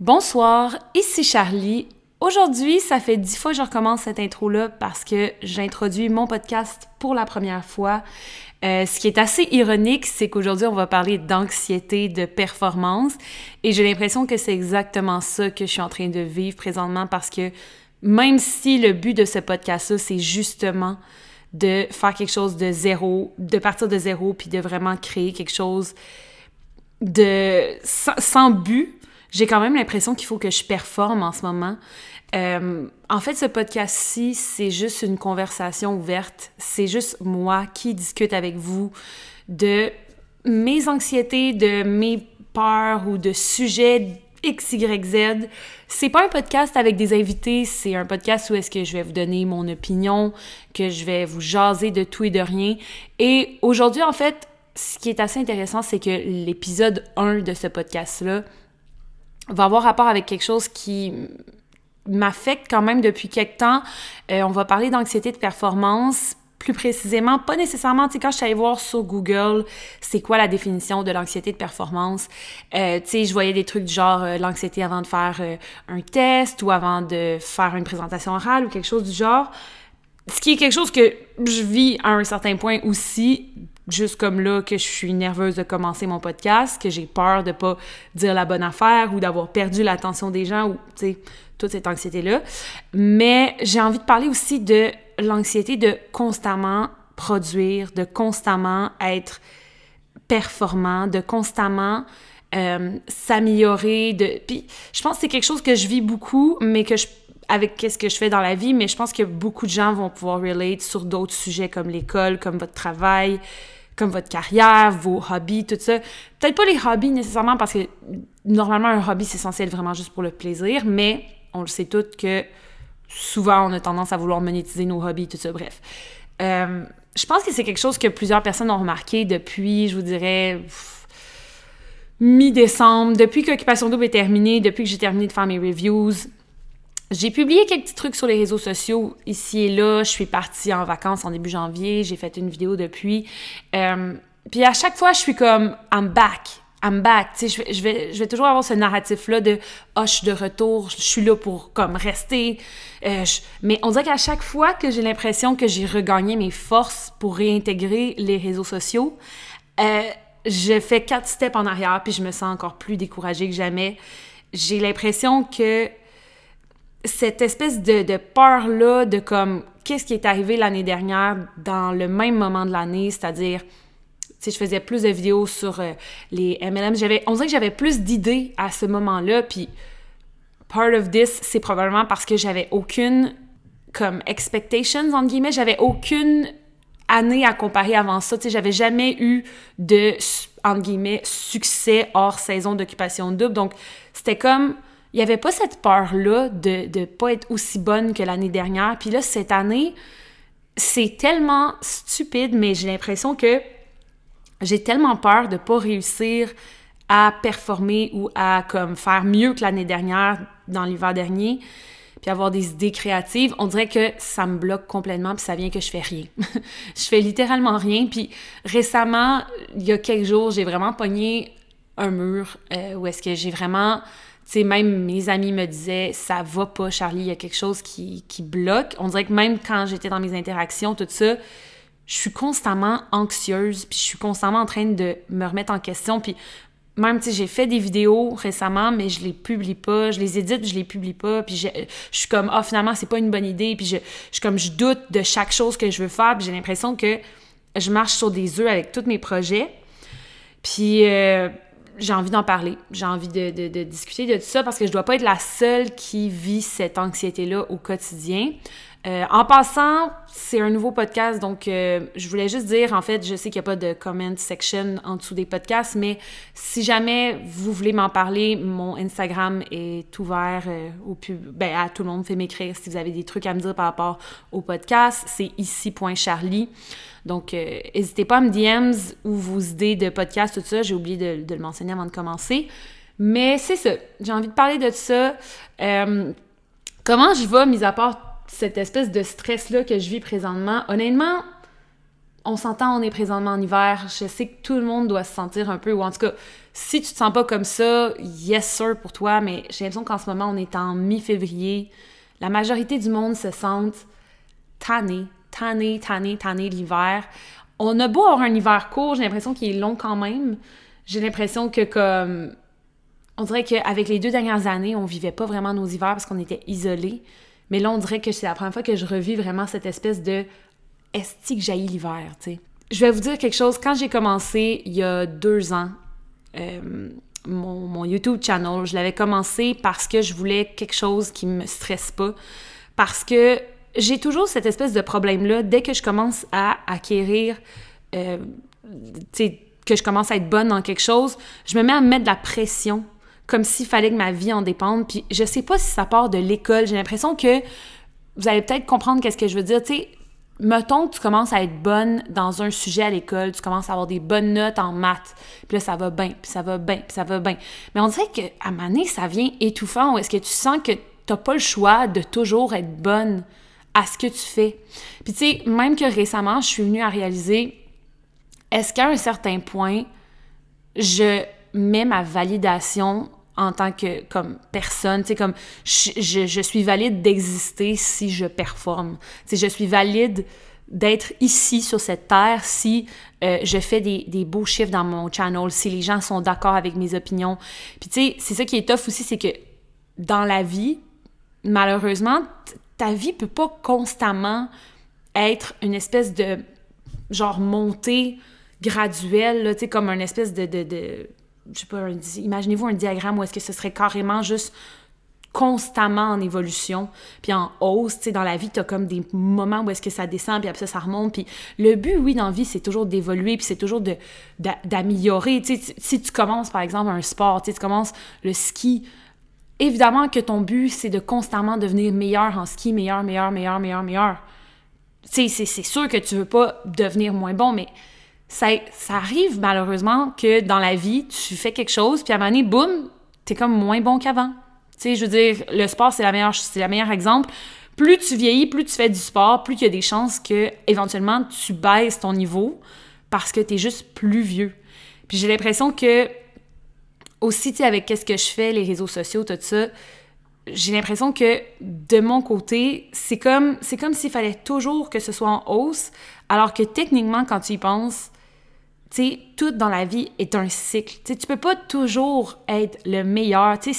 Bonsoir, ici Charlie. Aujourd'hui, ça fait dix fois que je recommence cette intro-là parce que j'introduis mon podcast pour la première fois. Euh, ce qui est assez ironique, c'est qu'aujourd'hui, on va parler d'anxiété, de performance. Et j'ai l'impression que c'est exactement ça que je suis en train de vivre présentement parce que même si le but de ce podcast-là, c'est justement de faire quelque chose de zéro, de partir de zéro, puis de vraiment créer quelque chose de sans, but, j'ai quand même l'impression qu'il faut que je performe en ce moment. Euh, en fait, ce podcast-ci, c'est juste une conversation ouverte. C'est juste moi qui discute avec vous de mes anxiétés, de mes peurs ou de sujets X, Y, Z. C'est pas un podcast avec des invités, c'est un podcast où est-ce que je vais vous donner mon opinion, que je vais vous jaser de tout et de rien. Et aujourd'hui, en fait, ce qui est assez intéressant, c'est que l'épisode 1 de ce podcast-là va avoir rapport avec quelque chose qui m'affecte quand même depuis quelque temps. Euh, on va parler d'anxiété de performance, plus précisément, pas nécessairement, tu sais, quand je suis voir sur Google, c'est quoi la définition de l'anxiété de performance, euh, tu sais, je voyais des trucs du genre euh, l'anxiété avant de faire un test ou avant de faire une présentation orale ou quelque chose du genre. Ce qui est quelque chose que je vis à un certain point aussi, juste comme là que je suis nerveuse de commencer mon podcast, que j'ai peur de pas dire la bonne affaire ou d'avoir perdu l'attention des gens ou, tu sais, toute cette anxiété-là. Mais j'ai envie de parler aussi de l'anxiété de constamment produire, de constamment être performant, de constamment euh, s'améliorer. De... Puis je pense que c'est quelque chose que je vis beaucoup, mais que je avec qu'est-ce que je fais dans la vie, mais je pense que beaucoup de gens vont pouvoir relate sur d'autres sujets comme l'école, comme votre travail, comme votre carrière, vos hobbies, tout ça. Peut-être pas les hobbies nécessairement parce que normalement un hobby c'est censé être vraiment juste pour le plaisir, mais on le sait toutes que souvent, on a tendance à vouloir monétiser nos hobbies, tout ça, bref. Euh, je pense que c'est quelque chose que plusieurs personnes ont remarqué depuis, je vous dirais, mi-décembre, depuis qu'Occupation Double est terminée, depuis que j'ai terminé de faire mes reviews. J'ai publié quelques petits trucs sur les réseaux sociaux ici et là. Je suis partie en vacances en début janvier. J'ai fait une vidéo depuis. Euh, puis à chaque fois, je suis comme I'm back. I'm back. Tu sais, je vais, toujours avoir ce narratif-là de « oh, je suis de retour, je suis là pour comme rester euh, Mais on dirait qu'à chaque fois que j'ai l'impression que j'ai regagné mes forces pour réintégrer les réseaux sociaux, euh, je fais quatre steps en arrière puis je me sens encore plus découragée que jamais. J'ai l'impression que cette espèce de, peur-là de comme qu'est-ce qui est arrivé l'année dernière dans le même moment de l'année, c'est-à-dire je faisais plus de vidéos sur euh, les MLM. J'avais, on dirait que j'avais plus d'idées à ce moment-là. Puis, part of this, c'est probablement parce que j'avais aucune, comme, expectations, entre guillemets. J'avais aucune année à comparer avant ça. Tu sais, j'avais jamais eu de, entre guillemets, succès hors saison d'occupation double. Donc, c'était comme, il n'y avait pas cette peur-là de ne pas être aussi bonne que l'année dernière. Puis là, cette année, c'est tellement stupide, mais j'ai l'impression que j'ai tellement peur de pas réussir à performer ou à comme faire mieux que l'année dernière dans l'hiver dernier puis avoir des idées créatives, on dirait que ça me bloque complètement puis ça vient que je fais rien. je fais littéralement rien puis récemment, il y a quelques jours, j'ai vraiment pogné un mur euh, où est-ce que j'ai vraiment sais, même mes amis me disaient ça va pas, Charlie, il y a quelque chose qui, qui bloque. On dirait que même quand j'étais dans mes interactions, tout ça, je suis constamment anxieuse, puis je suis constamment en train de me remettre en question, puis même, tu sais, j'ai fait des vidéos récemment, mais je les publie pas, je les édite, je les publie pas, puis je, suis comme, ah, finalement, c'est pas une bonne idée, puis je, je, comme, je doute de chaque chose que je veux faire, puis j'ai l'impression que je marche sur des œufs avec tous mes projets, puis euh, j'ai envie d'en parler, j'ai envie de, de, de, discuter de tout ça, parce que je dois pas être la seule qui vit cette anxiété-là au quotidien. Euh, en passant, c'est un nouveau podcast, donc euh, je voulais juste dire, en fait, je sais qu'il n'y a pas de comment section en dessous des podcasts, mais si jamais vous voulez m'en parler, mon Instagram est ouvert euh, au pub, ben, à tout le monde. Fait m'écrire si vous avez des trucs à me dire par rapport au podcast. C'est ici.charlie. Donc, n'hésitez pas à me DMs ou vos idées de podcast, tout ça. J'ai oublié de, le mentionner avant de commencer. Mais c'est ça. J'ai envie de parler de ça. comment je vais, mis à part cette espèce de stress-là que je vis présentement, honnêtement, on s'entend, on est présentement en hiver. Je sais que tout le monde doit se sentir un peu, ou en tout cas, si tu te sens pas comme ça, yes sir pour toi, mais j'ai l'impression qu'en ce moment, on est en mi-février. La majorité du monde se sent tanné, tanné, tanné, tanné l'hiver. On a beau avoir un hiver court, j'ai l'impression qu'il est long quand même. J'ai l'impression que comme... On dirait qu'avec les deux dernières années, on vivait pas vraiment nos hivers parce qu'on était isolés. Mais là, on dirait que c'est la première fois que je revis vraiment cette espèce de esti que jaillit l'hiver, tu sais. Je vais vous dire quelque chose. Quand j'ai commencé il y a deux ans, euh, mon, YouTube channel, je l'avais commencé parce que je voulais quelque chose qui me stresse pas. Parce que j'ai toujours cette espèce de problème-là. Dès que je commence à acquérir, euh, que je commence à être bonne dans quelque chose, je me mets à me mettre de la pression, comme s'il fallait que ma vie en dépende. Puis je sais pas si ça part de l'école. J'ai l'impression que vous allez peut-être comprendre qu'est-ce que je veux dire. Tu sais, mettons que tu commences à être bonne dans un sujet à l'école, tu commences à avoir des bonnes notes en maths, puis là, ça va bien, puis ça va bien, puis ça va bien. Mais on dirait qu'à un moment ça vient étouffant, ou est-ce que tu sens que t'as pas le choix de toujours être bonne? À ce que tu fais. Puis tu sais, même que récemment, je suis venue à réaliser, est-ce qu'à un certain point, je mets ma validation en tant que comme personne, tu sais comme je, je, suis valide d'exister si je performe. Tu sais je suis valide d'être ici sur cette terre si euh, je fais des, des, beaux chiffres dans mon channel, si les gens sont d'accord avec mes opinions. Puis tu sais, c'est ça qui est tough aussi, c'est que dans la vie, malheureusement, ta vie peut pas constamment être une espèce de genre montée graduelle, sais, comme une espèce de, de, de imaginez-vous un diagramme où est-ce que ce serait carrément juste constamment en évolution, puis en hausse, tu sais, dans la vie, tu as comme des moments où est-ce que ça descend, puis après ça, ça remonte, puis le but, oui, dans la vie, c'est toujours d'évoluer, puis c'est toujours de, d'améliorer, tu sais, si tu commences, par exemple, un sport, tu commences le ski, évidemment que ton but, c'est de constamment devenir meilleur en ski, meilleur, meilleur, meilleur, meilleur, meilleur. C'est sûr que tu veux pas devenir moins bon, mais ça, ça arrive malheureusement que dans la vie, tu fais quelque chose, puis à un moment donné, boum, t'es comme moins bon qu'avant. Je veux dire, le sport, c'est la meilleure, c'est la meilleure exemple. Plus tu vieillis, plus tu fais du sport, plus il y a des chances que, éventuellement, tu baisses ton niveau parce que t'es juste plus vieux. Puis j'ai l'impression que, aussi, tu sais, avec qu'est-ce que je fais, les réseaux sociaux, tout ça, j'ai l'impression que de mon côté, c'est comme c'est comme s'il fallait toujours que ce soit en hausse, alors que techniquement, quand tu y penses, tu sais, tout dans la vie est un cycle. Tu tu peux pas toujours être le meilleur. Tu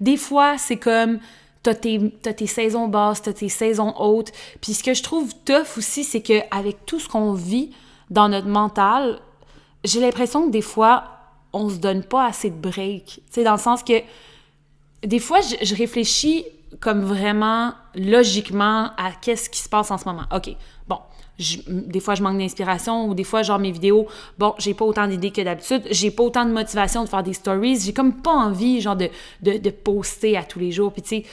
des fois, c'est comme t'as tes, as tes saisons basses, t'as tes saisons hautes. Puis ce que je trouve tough aussi, c'est qu'avec tout ce qu'on vit dans notre mental, j'ai l'impression que des fois, on se donne pas assez de break. Tu sais, dans le sens que des fois, je, réfléchis comme vraiment logiquement à qu'est-ce qui se passe en ce moment. OK, bon, des fois je manque d'inspiration ou des fois genre mes vidéos bon j'ai pas autant d'idées que d'habitude j'ai pas autant de motivation de faire des stories j'ai comme pas envie genre de, de, poster à tous les jours puis tu sais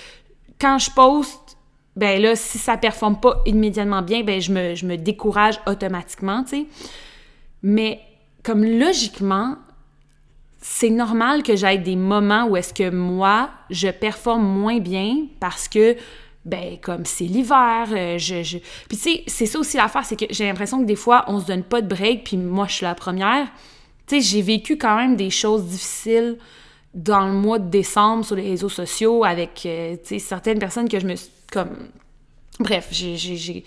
quand je poste ben là si ça performe pas immédiatement bien ben je me, je me décourage automatiquement tu sais mais comme logiquement c'est normal que j'aille des moments où est-ce que moi je performe moins bien parce que ben comme c'est l'hiver, euh, je. Puis tu sais, c'est ça aussi l'affaire, c'est que j'ai l'impression que des fois, on se donne pas de break, puis moi, je suis la première. Tu sais, j'ai vécu quand même des choses difficiles dans le mois de décembre sur les réseaux sociaux avec, euh, tu sais, certaines personnes que je me... comme... Bref, j'ai... j'ai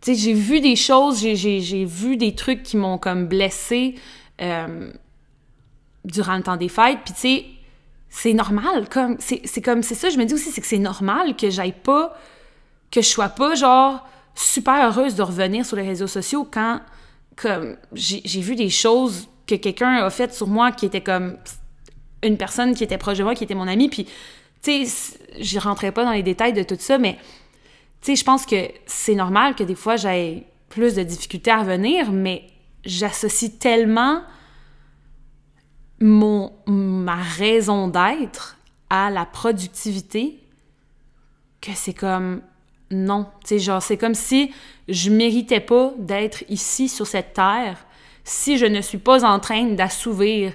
tu sais, j'ai vu des choses, j'ai vu des trucs qui m'ont comme blessée euh, durant le temps des fêtes, puis tu sais c'est normal. Comme, c'est comme, c'est ça, je me dis aussi, c'est que c'est normal que j'aille pas, que je sois pas, genre, super heureuse de revenir sur les réseaux sociaux quand, comme, j'ai vu des choses que quelqu'un a faites sur moi qui était comme une personne qui était proche de moi, qui était mon ami, puis, tu sais, je rentrais pas dans les détails de tout ça, mais, tu sais, je pense que c'est normal que des fois, j'aie plus de difficultés à revenir, mais j'associe tellement mon, ma raison d'être à la productivité que c'est comme non. Tu genre, c'est comme si je méritais pas d'être ici sur cette terre si je ne suis pas en train d'assouvir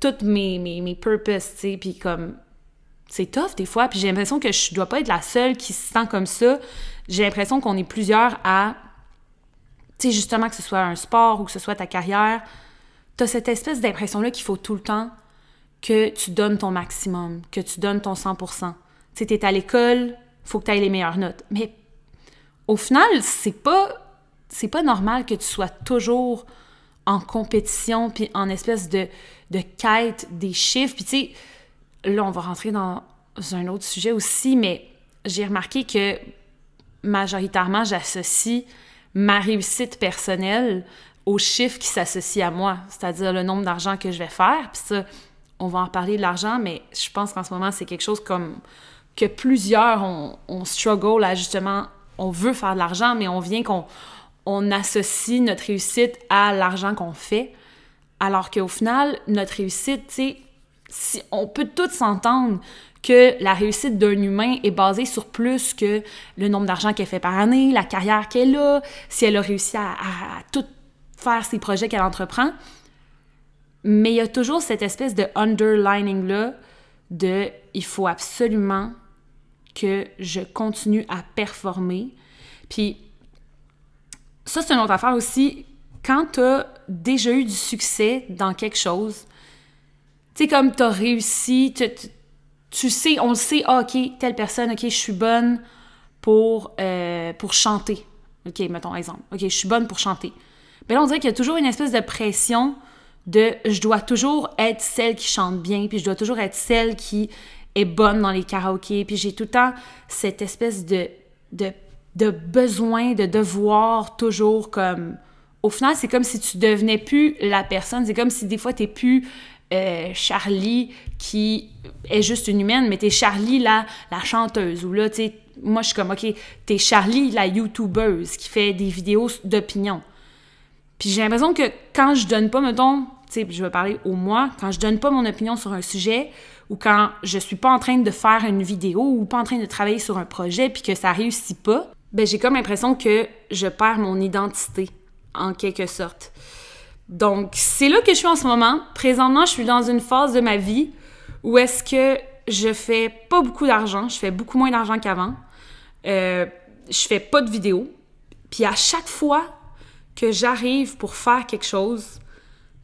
toutes mes, mes, mes purposes, tu sais, puis comme c'est tough des fois, puis j'ai l'impression que je dois pas être la seule qui se sent comme ça. J'ai l'impression qu'on est plusieurs à tu sais, justement, que ce soit un sport ou que ce soit ta carrière, cette espèce d'impression-là qu'il faut tout le temps que tu donnes ton maximum, que tu donnes ton 100%. Tu sais, t'es à l'école, faut que tu aies les meilleures notes. Mais au final, c'est pas c'est pas normal que tu sois toujours en compétition puis en espèce de, de quête des chiffres. Puis tu sais, là, on va rentrer dans un autre sujet aussi, mais j'ai remarqué que majoritairement, j'associe ma réussite personnelle aux chiffres qui s'associent à moi, c'est-à-dire le nombre d'argent que je vais faire. Puis ça, on va en parler de l'argent, mais je pense qu'en ce moment, c'est quelque chose comme que plusieurs on, on struggle à justement, on veut faire de l'argent, mais on vient qu'on on associe notre réussite à l'argent qu'on fait, alors qu'au final, notre réussite, tu sais, si, on peut tous s'entendre que la réussite d'un humain est basée sur plus que le nombre d'argent qu'elle fait par année, la carrière qu'elle a, si elle a réussi à, à tout faire ses projets qu'elle entreprend. Mais il y a toujours cette espèce de underlining-là de il faut absolument que je continue à performer. Puis ça, c'est une autre affaire aussi. Quand tu as déjà eu du succès dans quelque chose, tu sais, comme tu as réussi, tu, sais, on le sait, ah, OK, telle personne, OK, je suis bonne pour, euh, pour chanter. OK, mettons exemple. OK, je suis bonne pour chanter. Mais là, on dirait qu'il y a toujours une espèce de pression de je dois toujours être celle qui chante bien, puis je dois toujours être celle qui est bonne dans les karaokés, puis j'ai tout le temps cette espèce de, de, de besoin, de devoir toujours comme... Au final, c'est comme si tu devenais plus la personne, c'est comme si des fois t'es plus euh, Charlie qui est juste une humaine, mais t'es Charlie la, la chanteuse, ou là, tu sais, moi je suis comme, ok, t'es Charlie la youtubeuse qui fait des vidéos d'opinion. Puis j'ai l'impression que quand je donne pas, mettons, tu sais, je vais parler au moi, quand je donne pas mon opinion sur un sujet, ou quand je suis pas en train de faire une vidéo ou pas en train de travailler sur un projet puis que ça réussit pas, ben j'ai comme l'impression que je perds mon identité en quelque sorte. Donc c'est là que je suis en ce moment. Présentement, je suis dans une phase de ma vie où est-ce que je fais pas beaucoup d'argent, je fais beaucoup moins d'argent qu'avant. Euh, je fais pas de vidéos. Puis à chaque fois que j'arrive pour faire quelque chose,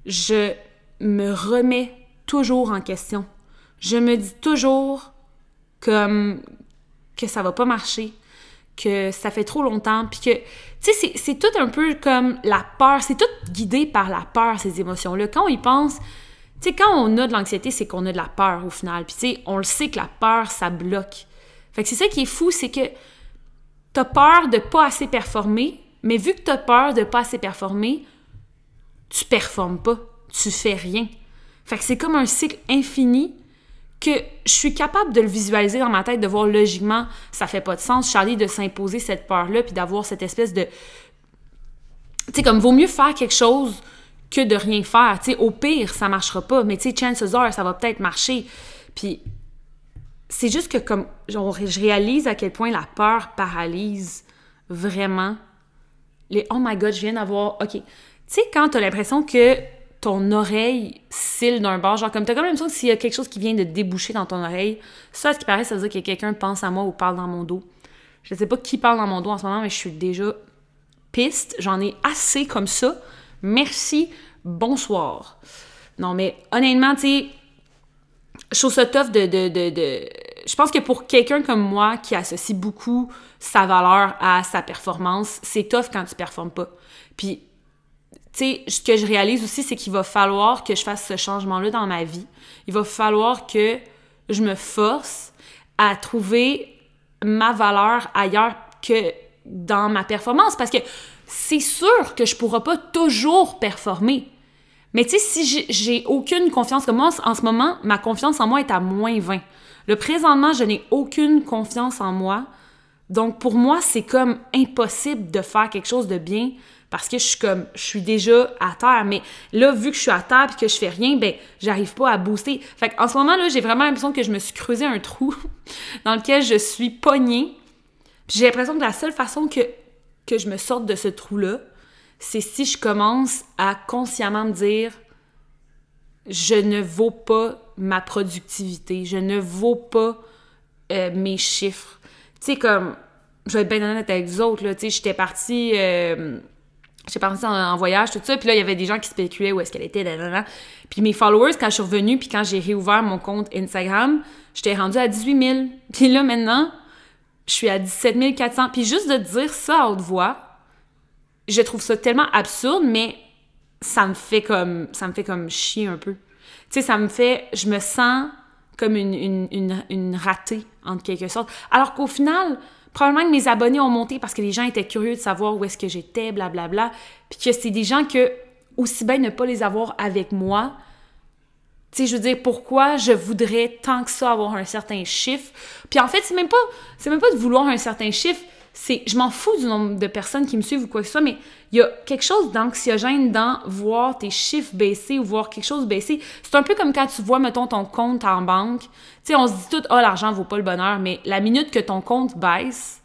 je me remets toujours en question je me dis toujours comme que ça va pas marcher, que ça fait trop longtemps, puis que, tu sais, c'est tout un peu comme la peur, c'est tout guidé par la peur, ces émotions-là. Quand on y pense, tu sais, quand on a de l'anxiété, c'est qu'on a de la peur au final, puis tu sais, on le sait que la peur, ça bloque. Fait que c'est ça qui est fou, c'est que t'as peur de pas assez performer, mais vu que t'as peur de pas assez performer, tu performes pas, tu fais rien. Fait que c'est comme un cycle infini que je suis capable de le visualiser dans ma tête, de voir logiquement, ça fait pas de sens, Charlie, de s'imposer cette peur-là, puis d'avoir cette espèce de... Tu sais, comme, vaut mieux faire quelque chose que de rien faire. Tu sais, au pire, ça marchera pas, mais tu sais, chances are, ça va peut-être marcher. Puis, c'est juste que, comme, je réalise à quel point la peur paralyse vraiment les « Oh my God, je viens d'avoir... » OK. Tu sais, quand t'as l'impression que ton oreille cille d'un bord, genre comme t'as comme l'impression que s'il y a quelque chose qui vient de déboucher dans ton oreille, ça, ce qui paraît, ça veut dire que quelqu'un pense à moi ou parle dans mon dos. Je sais pas qui parle dans mon dos en ce moment, mais je suis déjà piste. J'en ai assez comme ça. Merci, bonsoir. Non, mais honnêtement, tu sais, je trouve ça tough de... Je pense que pour quelqu'un comme moi qui associe beaucoup sa valeur à sa performance, c'est tough quand tu performes pas. Puis tu sais, ce que je réalise aussi, c'est qu'il va falloir que je fasse ce changement-là dans ma vie. Il va falloir que je me force à trouver ma valeur ailleurs que dans ma performance parce que c'est sûr que je pourrai pas toujours performer. Mais tu sais, si j'ai aucune confiance, comme moi, en ce moment, ma confiance en moi est à moins 20. Le présentement, je n'ai aucune confiance en moi. Donc, pour moi, c'est comme impossible de faire quelque chose de bien parce que je suis comme je suis déjà à terre. Mais là vu que je suis à terre et que je fais rien ben j'arrive pas à booster. Fait en ce moment là j'ai vraiment l'impression que je me suis creusé un trou dans lequel je suis pognée. J'ai l'impression que la seule façon que que je me sorte de ce trou là c'est si je commence à consciemment me dire je ne vaux pas ma productivité je ne vaux pas euh, mes chiffres tu sais comme je vais être bien honnête avec vous autres là tu sais j'étais partie euh, J'étais partie en, voyage, tout ça, puis là, il y avait des gens qui spéculaient où est-ce qu'elle était, là, Puis mes followers, quand je suis revenue, puis quand j'ai réouvert mon compte Instagram, j'étais rendue à 18 000. Puis là, maintenant, je suis à 17 400. Puis juste de dire ça à haute voix, je trouve ça tellement absurde, mais ça me fait comme, ça me fait comme chier un peu. Tu sais, ça me fait, je me sens comme une, une, une, ratée, en quelque sorte. Alors qu'au final, probablement que mes abonnés ont monté parce que les gens étaient curieux de savoir où est-ce que j'étais, blablabla. Puis que c'est des gens que, aussi bien ne pas les avoir avec moi, tu sais, je veux dire, pourquoi je voudrais tant que ça avoir un certain chiffre? Puis en fait, c'est même pas, c'est même pas de vouloir un certain chiffre, je m'en fous du nombre de personnes qui me suivent ou quoi que ce soit, mais il y a quelque chose d'anxiogène dans voir tes chiffres baisser ou voir quelque chose baisser. C'est un peu comme quand tu vois, mettons, ton compte en banque. Tu sais, on se dit tout, oh, l'argent vaut pas le bonheur, mais la minute que ton compte baisse,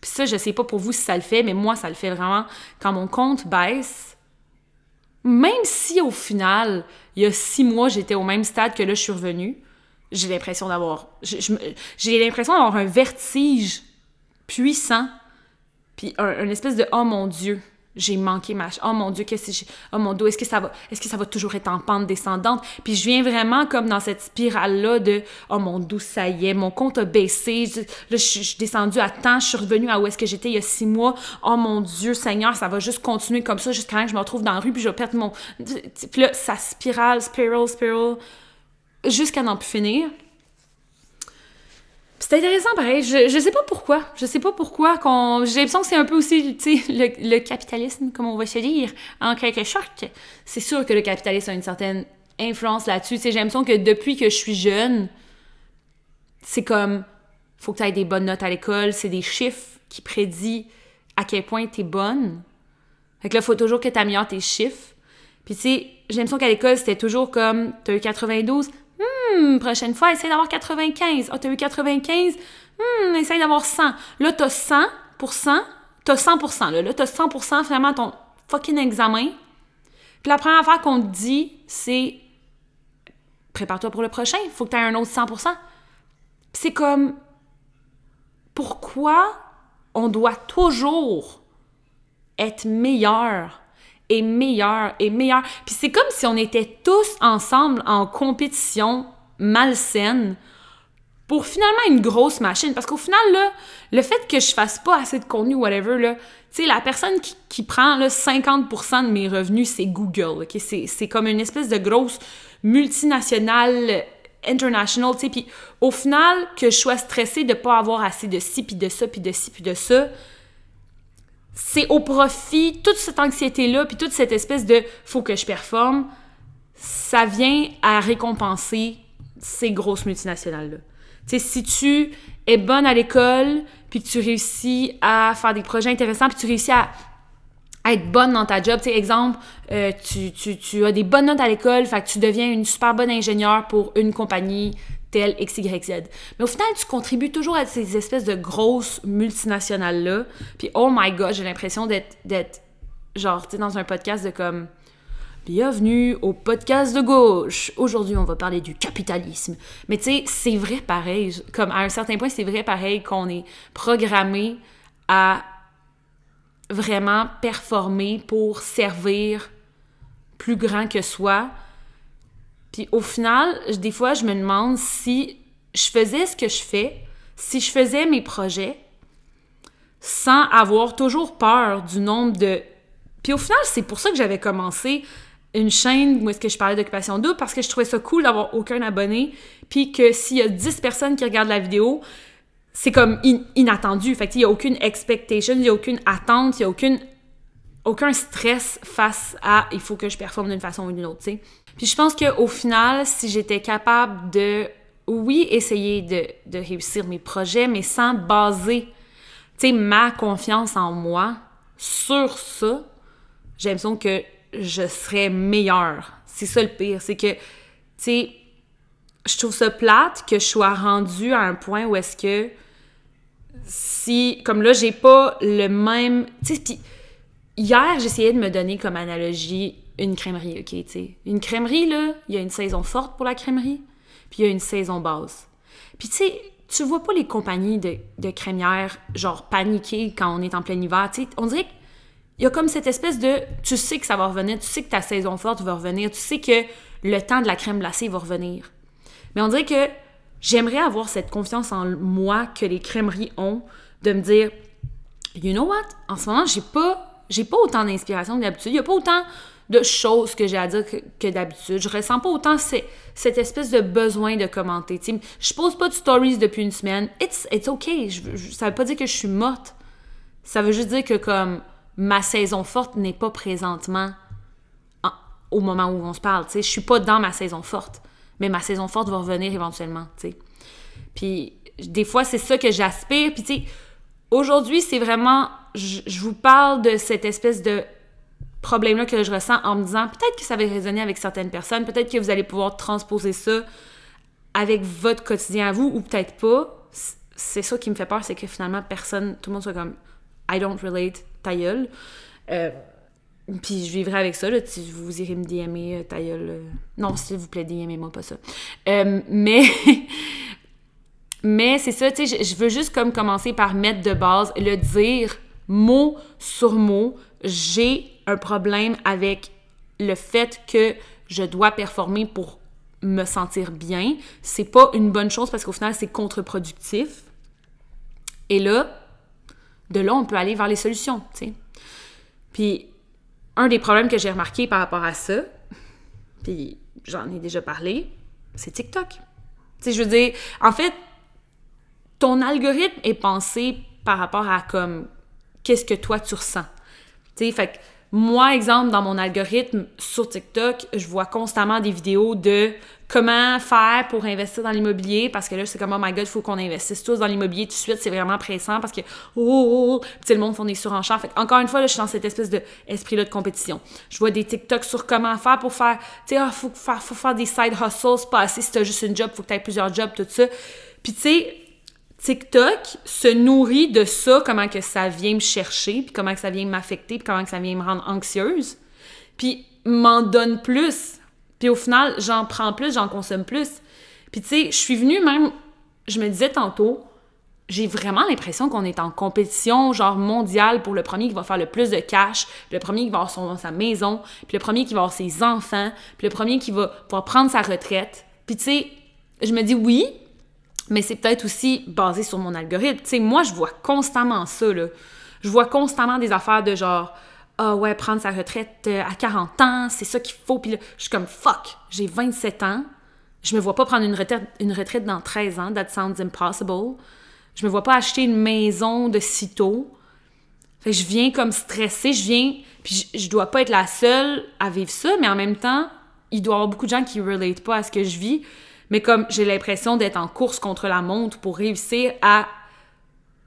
puis ça, je sais pas pour vous si ça le fait, mais moi, ça le fait vraiment. Quand mon compte baisse, même si au final, il y a six mois, j'étais au même stade que là, je suis revenue, j'ai l'impression d'avoir. J'ai l'impression d'avoir un vertige puissant, puis un, espèce de oh mon Dieu, j'ai manqué ma oh mon dieu qu'est-ce que oh mon dieu est-ce que ça va est-ce que ça va toujours être en pente descendante puis je viens vraiment comme dans cette spirale là de oh mon dieu ça y est mon compte a baissé. Là je, suis descendue à temps je suis revenue à où est-ce que j'étais il y a six mois. Oh mon dieu Seigneur ça va juste continuer comme ça jusqu'à ce que je me retrouve dans la rue puis je vais perdre mon puis là ça spirale spiral spiral jusqu'à n'en plus finir c'est intéressant, pareil. Je, je sais pas pourquoi. Je sais pas pourquoi qu'on. J'ai l'impression que c'est un peu aussi, sais, le, capitalisme, comme on va se dire, en quelque sorte. C'est sûr que le capitalisme a une certaine influence là-dessus. J'ai l'impression que depuis que je suis jeune, c'est comme. Faut que tu aies des bonnes notes à l'école. C'est des chiffres qui prédisent à quel point tu es bonne. Fait que là, faut toujours que tu améliores tes chiffres. Puis tu sais, j'ai l'impression qu'à l'école, c'était toujours comme, t'as eu 92, Hmm, prochaine fois, essaye d'avoir 95. Ah, t'as eu 95? Hmm, essaye d'avoir 100. Là, t'as 100% t'as 100 là. Là, t'as 100% vraiment ton fucking examen. Puis la première affaire qu'on te dit, c'est prépare-toi pour le prochain, faut que tu aies un autre 100% c'est comme pourquoi on doit toujours être meilleur et meilleur et meilleur. Puis c'est comme si on était tous ensemble en compétition malsaine pour finalement une grosse machine. Parce qu'au final, là, le fait que je fasse pas assez de contenu, whatever, là, tu sais, la personne qui, qui prend là, 50% de mes revenus, c'est Google. ok? C'est comme une espèce de grosse multinationale international, tu sais. Puis au final, que je sois stressée de pas avoir assez de ci, puis de ça, puis de ci, puis de ça, c'est au profit, toute cette anxiété-là, puis toute cette espèce de faut que je performe, ça vient à récompenser ces grosses multinationales-là. Tu sais, si tu es bonne à l'école, puis que tu réussis à faire des projets intéressants, puis tu réussis à, être bonne dans ta job, tu sais, exemple, euh, tu, tu, tu, as des bonnes notes à l'école, fait que tu deviens une super bonne ingénieure pour une compagnie telle XYZ. Mais au final, tu contribues toujours à ces espèces de grosses multinationales-là. Puis, oh my god, j'ai l'impression d'être, d'être genre, tu sais, dans un podcast de comme. Bienvenue au podcast de gauche. Aujourd'hui, on va parler du capitalisme. Mais tu sais, c'est vrai pareil. Comme à un certain point, c'est vrai pareil qu'on est programmé à vraiment performer pour servir plus grand que soi, puis au final, des fois, je me demande si je faisais ce que je fais, si je faisais mes projets sans avoir toujours peur du nombre de... Puis au final, c'est pour ça que j'avais commencé une chaîne où est-ce que je parlais d'occupation double parce que je trouvais ça cool d'avoir aucun abonné puis que s'il y a 10 personnes qui regardent la vidéo, c'est comme inattendu. Fait il n'y a aucune expectation, il n'y a aucune attente, il n'y a aucune, aucun stress face à il faut que je performe d'une façon ou d'une autre, tu sais. Puis je pense qu'au final, si j'étais capable de, oui, essayer de, de, réussir mes projets, mais sans baser, tu sais, ma confiance en moi sur ça, j'ai l'impression que je serais meilleure. C'est ça le pire, c'est que, tu sais, je trouve ça plate que je sois rendue à un point où est-ce que si, comme là, j'ai pas le même, tu sais, hier, j'essayais de me donner comme analogie une crèmerie, OK, tu. Une crèmerie, là, il y a une saison forte pour la crèmerie, puis il y a une saison basse. Puis tu sais, tu vois pas les compagnies de, de genre, paniquer quand on est en plein hiver, tu sais. On dirait il y a comme cette espèce de tu sais que ça va revenir, tu sais que ta saison forte va revenir, tu sais que le temps de la crème glacée va revenir. Mais on dirait que j'aimerais avoir cette confiance en moi que les crèmeries ont de me dire you know what? En ce moment j'ai pas j'ai pas autant d'inspiration que d'habitude il y a pas autant de choses que j'ai à dire que, d'habitude. Je ressens pas autant cette espèce de besoin de commenter. Sais, je pose pas de stories depuis une semaine. It's, it's okay. Ça veut pas dire que je suis morte. Ça veut juste dire que comme ma saison forte n'est pas présentement au moment où on se parle tu sais. Je suis pas dans ma saison forte mais ma saison forte va revenir éventuellement puis des fois, c'est ça que j'aspire. Puis tu sais, aujourd'hui, c'est vraiment, je, vous parle de cette espèce de problème-là que je ressens en me disant, peut-être que ça va résonner avec certaines personnes, peut-être que vous allez pouvoir transposer ça avec votre quotidien à vous, ou peut-être pas. C'est ça qui me fait peur, c'est que finalement, personne, tout le monde soit comme, I don't relate, ta. Euh, puis je vivrai avec ça, là, vous irez me DMer, euh, ta. Euh. Non, s'il vous plaît, DMez-moi pas ça. mais Mais c'est ça, tu sais, je veux juste comme commencer par mettre de base, le dire mot sur mot, j'ai un problème avec le fait que je dois performer pour me sentir bien. C'est pas une bonne chose parce qu'au final, c'est contre-productif. Et là, de là, on peut aller vers les solutions, tu. Puis, un des problèmes que j'ai remarqué par rapport à ça, puis j'en ai déjà parlé, c'est TikTok. Tu je veux dire, en fait, ton algorithme est pensé par rapport à comme qu'est-ce que toi tu ressens? Tu sais, fait moi, exemple, dans mon algorithme sur TikTok, je vois constamment des vidéos de comment faire pour investir dans l'immobilier parce que là, c'est comme, oh my god, il faut qu'on investisse tous dans l'immobilier tout de suite, c'est vraiment pressant parce que, oh, oh, oh, sais, le monde font des surenchères. Fait encore une fois, là, je suis dans cette espèce d'esprit-là de compétition. Je vois des TikTok sur comment faire pour faire, tu sais, ah, faut, faire, faut faire des side hustles, pas assez si t'as juste une job, faut que t'aies plusieurs jobs, tout ça. Puis, tu sais, TikTok se nourrit de ça, comment que ça vient me chercher, puis comment que ça vient m'affecter, puis comment que ça vient me rendre anxieuse, puis m'en donne plus. Puis au final, j'en prends plus, j'en consomme plus. Puis tu sais, je suis venue même, je me disais tantôt, j'ai vraiment l'impression qu'on est en compétition genre mondiale pour le premier qui va faire le plus de cash, le premier qui va avoir sa maison, puis le premier qui va avoir ses enfants, puis le premier qui va pouvoir prendre sa retraite. Puis tu sais, je me dis oui, mais c'est peut-être aussi basé sur mon algorithme. Tu sais, moi, je vois constamment ça, là. Je vois constamment des affaires de genre, ah ouais, prendre sa retraite euh, à 40 ans, c'est ça qu'il faut. Puis je suis comme, fuck, j'ai 27 ans, je me vois pas prendre une retraite, une retraite dans 13 ans, that sounds impossible. Je me vois pas acheter une maison de sitôt. Fait que je viens comme stressée, je viens, puis je, je dois pas être la seule à vivre ça, mais en même temps, il doit y avoir beaucoup de gens qui relate pas à ce que je vis mais comme j'ai l'impression d'être en course contre la montre pour réussir à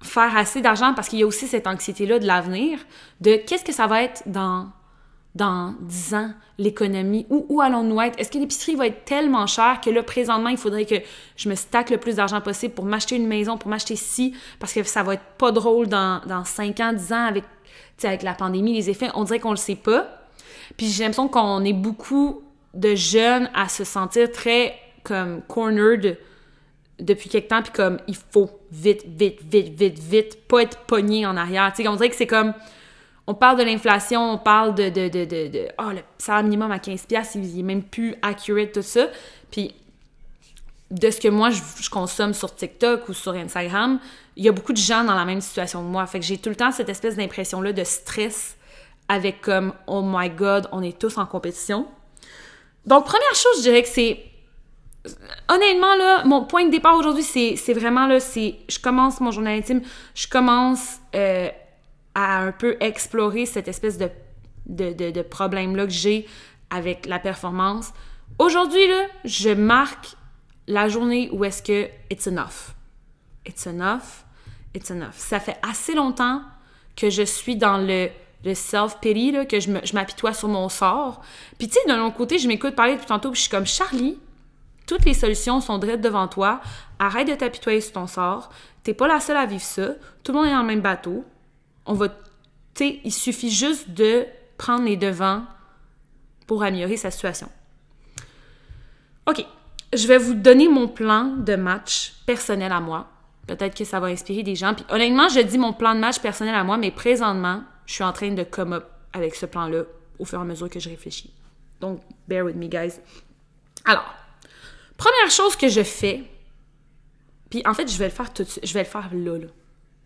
faire assez d'argent parce qu'il y a aussi cette anxiété-là de l'avenir, de qu'est-ce que ça va être dans, dans 10 ans, l'économie, où, où allons-nous être? Est-ce que l'épicerie va être tellement chère que là, présentement, il faudrait que je me stack le plus d'argent possible pour m'acheter une maison, pour m'acheter ci, parce que ça va être pas drôle dans, dans 5 ans, 10 ans avec, avec la pandémie, les effets, on dirait qu'on le sait pas. Puis j'ai l'impression qu'on est beaucoup de jeunes à se sentir très comme cornered depuis quelque temps, puis comme il faut vite, vite, vite, vite, vite, pas être pogné en arrière. Tu sais, on dirait que c'est comme. On parle de l'inflation, on parle de. de, de, de, oh, le salaire minimum à 15$, il est même plus accurate, tout ça. Puis, de ce que moi je, je, consomme sur TikTok ou sur Instagram, il y a beaucoup de gens dans la même situation que moi. Fait que j'ai tout le temps cette espèce d'impression-là de stress avec comme Oh my god, on est tous en compétition. Donc, première chose, je dirais que c'est honnêtement, là, mon point de départ aujourd'hui, c'est vraiment là, c'est je commence mon journal intime, je commence euh, à un peu explorer cette espèce de, de, de, problème-là que j'ai avec la performance. Aujourd'hui, là, je marque la journée où est-ce que it's enough. It's enough, it's enough. Ça fait assez longtemps que je suis dans le, le self-pity, que je m'apitoie sur mon sort. Puis tu sais, d'un autre côté, je m'écoute parler depuis tantôt, puis je suis comme Charlie, toutes les solutions sont directes devant toi. Arrête de t'apitoyer sur ton sort. T'es pas la seule à vivre ça. Tout le monde est dans le même bateau. On va, tu il suffit juste de prendre les devants pour améliorer sa situation. OK. Je vais vous donner mon plan de match personnel à moi. Peut-être que ça va inspirer des gens. Puis honnêtement, je dis mon plan de match personnel à moi, mais présentement, je suis en train de come up avec ce plan-là au fur et à mesure que je réfléchis. Donc, bear with me, guys. Alors, première chose que je fais, puis en fait, je vais le faire tout de suite. Je vais le faire là, là.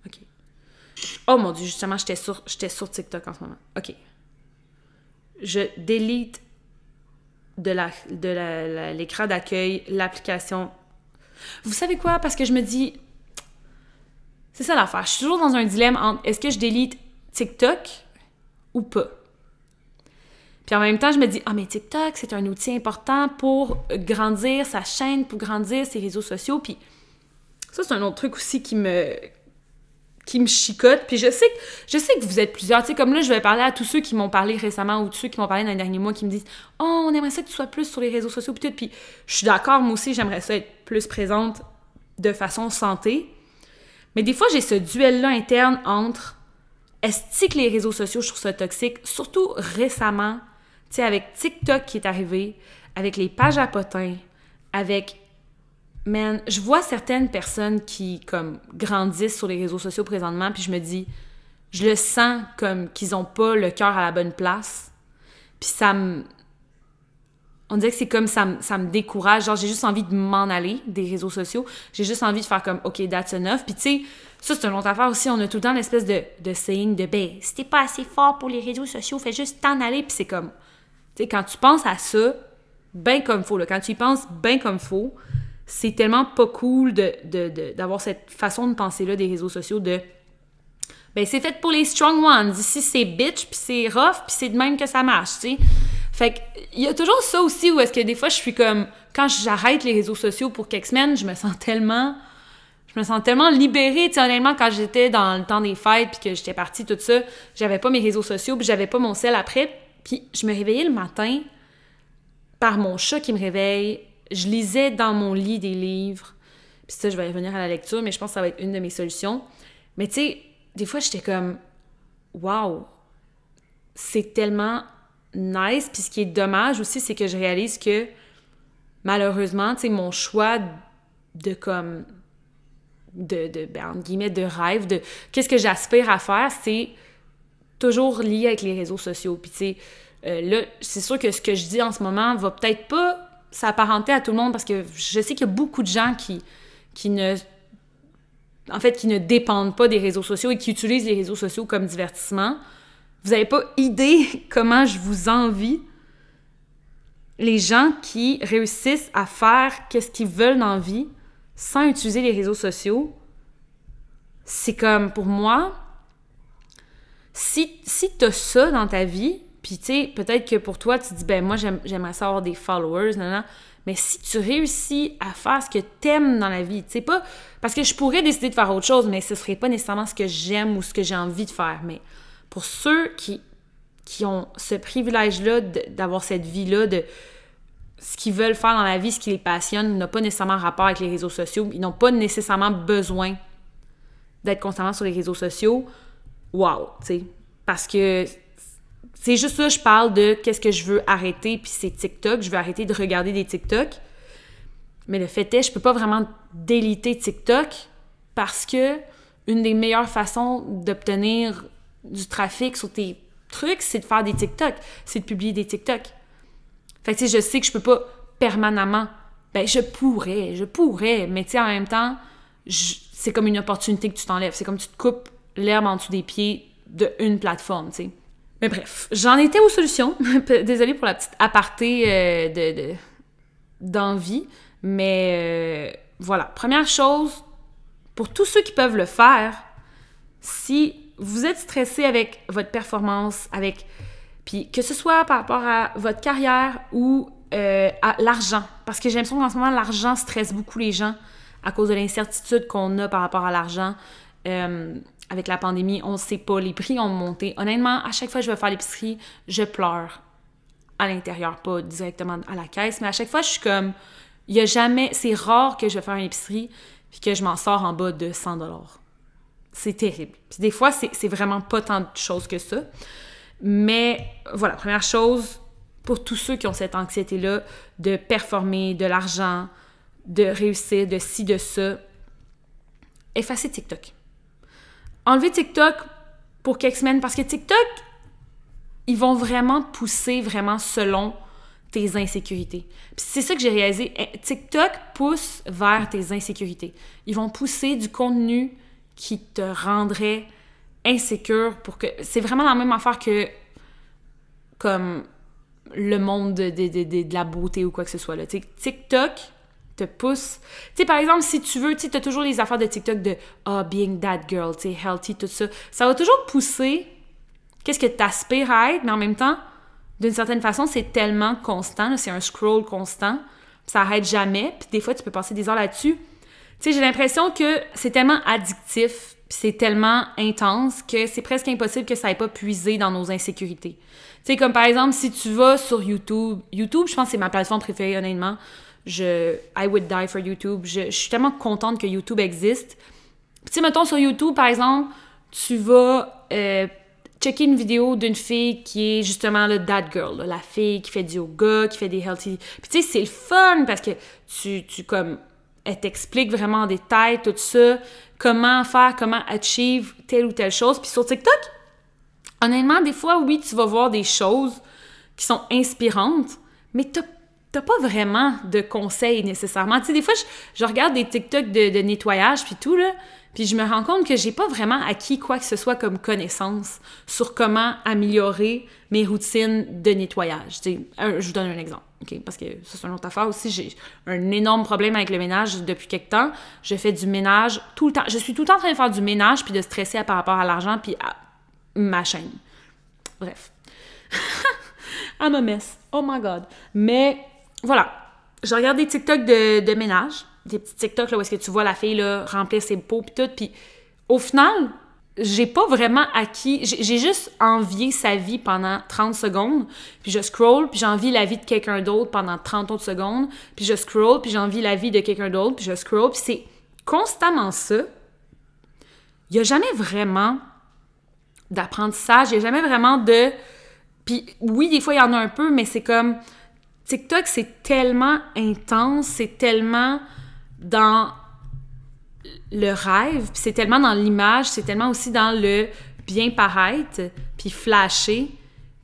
OK. Oh mon Dieu, justement, j'étais sur, TikTok en ce moment. OK. Je délite de la, de l'écran d'accueil l'application. Vous savez quoi? Parce que je me dis, c'est ça l'affaire. Je suis toujours dans un dilemme entre est-ce que je délite TikTok ou pas. Puis en même temps, je me dis, ah, mais TikTok, c'est un outil important pour grandir sa chaîne, pour grandir ses réseaux sociaux. Puis ça, c'est un autre truc aussi qui me, qui me chicote. Puis je sais que, je sais que vous êtes plusieurs. Tu sais, comme là, je vais parler à tous ceux qui m'ont parlé récemment ou tous ceux qui m'ont parlé dans les derniers mois qui me disent Oh, on aimerait ça que tu sois plus sur les réseaux sociaux. Puis. Puis je suis d'accord, moi aussi, j'aimerais ça être plus présente de façon santé. Mais des fois, j'ai ce duel-là interne entre est-ce que les réseaux sociaux, je trouve ça toxique, surtout récemment, tu sais, avec TikTok qui est arrivé, avec les pages à potins, avec man, je vois certaines personnes qui, comme, grandissent sur les réseaux sociaux présentement, puis je me dis, je le sens comme qu'ils ont pas le cœur à la bonne place. Puis ça me... On dirait que c'est comme ça, ça me décourage. Genre, j'ai juste envie de m'en aller des réseaux sociaux. J'ai juste envie de faire comme, OK, that's enough. Puis tu sais, ça, c'est une autre affaire aussi. On a tout le temps l'espèce de, de saying de, ben, si t'es pas assez fort pour les réseaux sociaux, fais juste t'en aller. Puis c'est comme, quand tu penses à ça, ben comme faut, quand tu y penses ben comme faut, c'est tellement pas cool d'avoir cette façon de penser-là des réseaux sociaux de ben c'est fait pour les strong ones. Ici, c'est bitch, puis c'est rough, puis c'est de même que ça marche, tu sais. Fait que, il y a toujours ça aussi où est-ce que des fois, je suis comme, quand j'arrête les réseaux sociaux pour quelques semaines, je me sens tellement, je me sens tellement libérée, tu honnêtement, quand j'étais dans le temps des fêtes, puis que j'étais partie, tout ça, j'avais pas mes réseaux sociaux, puis j'avais pas mon sel après, puis je me réveillais le matin par mon chat qui me réveille, je lisais dans mon lit des livres. Puis ça, je vais revenir à la lecture, mais je pense que ça va être une de mes solutions. Mais tu sais, des fois, j'étais comme, waouh, c'est tellement nice. Puis ce qui est dommage aussi, c'est que je réalise que malheureusement, tu sais, mon choix de comme, de, de ben, entre guillemets, de rêve, de qu'est-ce que j'aspire à faire, c'est toujours lié avec les réseaux sociaux. Puis tu sais, euh, là, c'est sûr que ce que je dis en ce moment va peut-être pas s'apparenter à tout le monde parce que je sais qu'il y a beaucoup de gens qui, ne en fait, qui ne dépendent pas des réseaux sociaux et qui utilisent les réseaux sociaux comme divertissement. Vous n'avez pas idée comment je vous envie les gens qui réussissent à faire qu'est-ce qu'ils veulent dans vie sans utiliser les réseaux sociaux. C'est comme, pour moi, si, si tu as ça dans ta vie, puis, tu peut-être que pour toi, tu dis, ben moi, j'aimerais ça avoir des followers, non, non. Mais si tu réussis à faire ce que t'aimes dans la vie, tu sais, pas. Parce que je pourrais décider de faire autre chose, mais ce serait pas nécessairement ce que j'aime ou ce que j'ai envie de faire. Mais pour ceux qui, qui ont ce privilège-là d'avoir cette vie-là, de ce qu'ils veulent faire dans la vie, ce qui les passionne, n'a pas nécessairement rapport avec les réseaux sociaux. Ils n'ont pas nécessairement besoin d'être constamment sur les réseaux sociaux. Wow, tu sais. Parce que c'est juste ça, je parle de qu'est-ce que je veux arrêter, puis c'est TikTok. Je veux arrêter de regarder des TikTok. Mais le fait est, je peux pas vraiment déliter TikTok parce que une des meilleures façons d'obtenir du trafic sur tes trucs, c'est de faire des TikTok, c'est de publier des TikTok. Fait que, tu je sais que je peux pas permanemment. Ben, je pourrais, je pourrais, mais tu sais, en même temps, c'est comme une opportunité que tu t'enlèves. C'est comme tu te coupes l'herbe en dessous des pieds d'une plateforme, tu sais. Mais bref, j'en étais aux solutions. Désolée pour la petite aparté euh, de, d'envie. Mais euh, voilà. Première chose, pour tous ceux qui peuvent le faire, si vous êtes stressé avec votre performance, avec. Puis que ce soit par rapport à votre carrière ou euh, à l'argent. Parce que j'ai l'impression qu'en ce moment, l'argent stresse beaucoup les gens à cause de l'incertitude qu'on a par rapport à l'argent avec la pandémie, on ne sait pas, les prix ont monté. Honnêtement, à chaque fois que je vais faire l'épicerie, je pleure à l'intérieur, pas directement à la caisse, mais à chaque fois, je suis comme, il y a jamais, c'est rare que je vais faire une épicerie puis que je m'en sors en bas de 100 dollars. C'est terrible. Des fois, c'est vraiment pas tant de choses que ça. Mais voilà, première chose, pour tous ceux qui ont cette anxiété-là de performer, de l'argent, de réussir, de ci, de ça, effacez TikTok. Enlever TikTok, pour quelques semaines parce que TikTok, ils vont vraiment pousser vraiment selon tes insécurités. C'est ça que j'ai réalisé. Eh, TikTok pousse vers tes insécurités. Ils vont pousser du contenu qui te rendrait insécure pour que. C'est vraiment la même affaire que comme le monde de, de, la beauté ou quoi que ce soit. Là. TikTok te pousse. Tu sais, par exemple, si tu veux, tu as toujours les affaires de TikTok de oh, being that girl, tu sais, healthy, tout ça. Ça va toujours pousser qu'est-ce que tu aspires à être, mais en même temps, d'une certaine façon, c'est tellement constant, c'est un scroll constant, ça arrête jamais, puis des fois, tu peux passer des heures là-dessus. Tu sais, j'ai l'impression que c'est tellement addictif, c'est tellement intense que c'est presque impossible que ça n'ait pas puisé dans nos insécurités. Tu sais, comme par exemple, si tu vas sur YouTube, YouTube, je pense que c'est ma plateforme préférée, honnêtement. Je, I would die for YouTube. Je, suis tellement contente que YouTube existe. Tu sais, mettons sur YouTube, par exemple, tu vas euh, checker une vidéo d'une fille qui est justement le that girl, la fille qui fait du yoga, qui fait des healthy. Puis tu sais, c'est le fun parce que tu, tu comme, elle t'explique vraiment en détail tout ça, comment faire, comment achieve telle ou telle chose. Puis sur TikTok, honnêtement, des fois, oui, tu vas voir des choses qui sont inspirantes, mais t'as t'as pas vraiment de conseils nécessairement. Tu sais, des fois, je, regarde des TikTok de, nettoyage puis tout, là, puis je me rends compte que j'ai pas vraiment acquis quoi que ce soit comme connaissance sur comment améliorer mes routines de nettoyage. je vous donne un exemple, OK? Parce que ça, c'est une autre affaire aussi. J'ai un énorme problème avec le ménage depuis quelque temps. Je fais du ménage tout le temps. Je suis tout le temps en train de faire du ménage puis de stresser par rapport à l'argent puis à ma chaîne. Bref. I'm a mess. Oh my God. Mais voilà. Je regarde des TikTok de, ménage des petits TikTok là, où est-ce que tu vois la fille là, remplir ses pots puis tout. Puis au final, j'ai pas vraiment acquis. J'ai juste envié sa vie pendant 30 secondes, puis je scroll, puis j'envie la vie de quelqu'un d'autre pendant 30 autres secondes, puis je scroll, puis j'envie la vie de quelqu'un d'autre, puis je scroll, puis c'est constamment ça. Il y a jamais vraiment d'apprentissage, il y a jamais vraiment de. Puis oui, des fois, il y en a un peu, mais c'est comme. TikTok, c'est tellement intense, c'est tellement dans le rêve, c'est tellement dans l'image, c'est tellement aussi dans le bien paraître, puis flasher,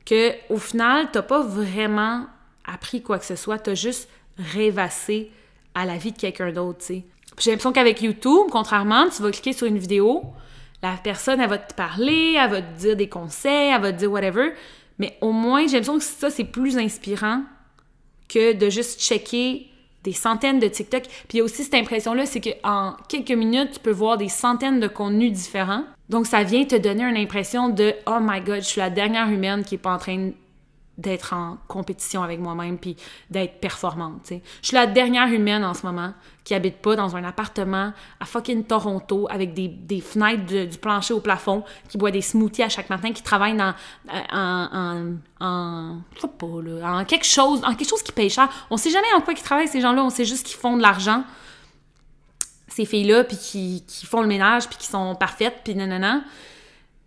que au final, t'as pas vraiment appris quoi que ce soit, t'as juste rêvassé à la vie de quelqu'un d'autre, tu. J'ai l'impression qu'avec YouTube, contrairement, tu vas cliquer sur une vidéo, la personne, elle va te parler, elle va te dire des conseils, elle va te dire whatever, mais au moins, j'ai l'impression que ça, c'est plus inspirant que de juste checker des centaines de TikTok. Puis il y a aussi cette impression-là, c'est qu'en quelques minutes, tu peux voir des centaines de contenus différents. Donc ça vient te donner une impression de Oh my god, je suis la dernière humaine qui est pas en train d'être en compétition avec moi-même puis d'être performante. Je suis la dernière humaine en ce moment qui habite pas dans un appartement à fucking Toronto avec des, des fenêtres du plancher au plafond, qui boit des smoothies à chaque matin, qui travaille dans euh, en, en, là, en quelque chose, en quelque chose qui paye cher. On sait jamais en quoi ils travaillent ces gens-là, on sait juste qu'ils font de l'argent. Ces filles-là puis qui, qui font le ménage puis qui sont parfaites puis nanana.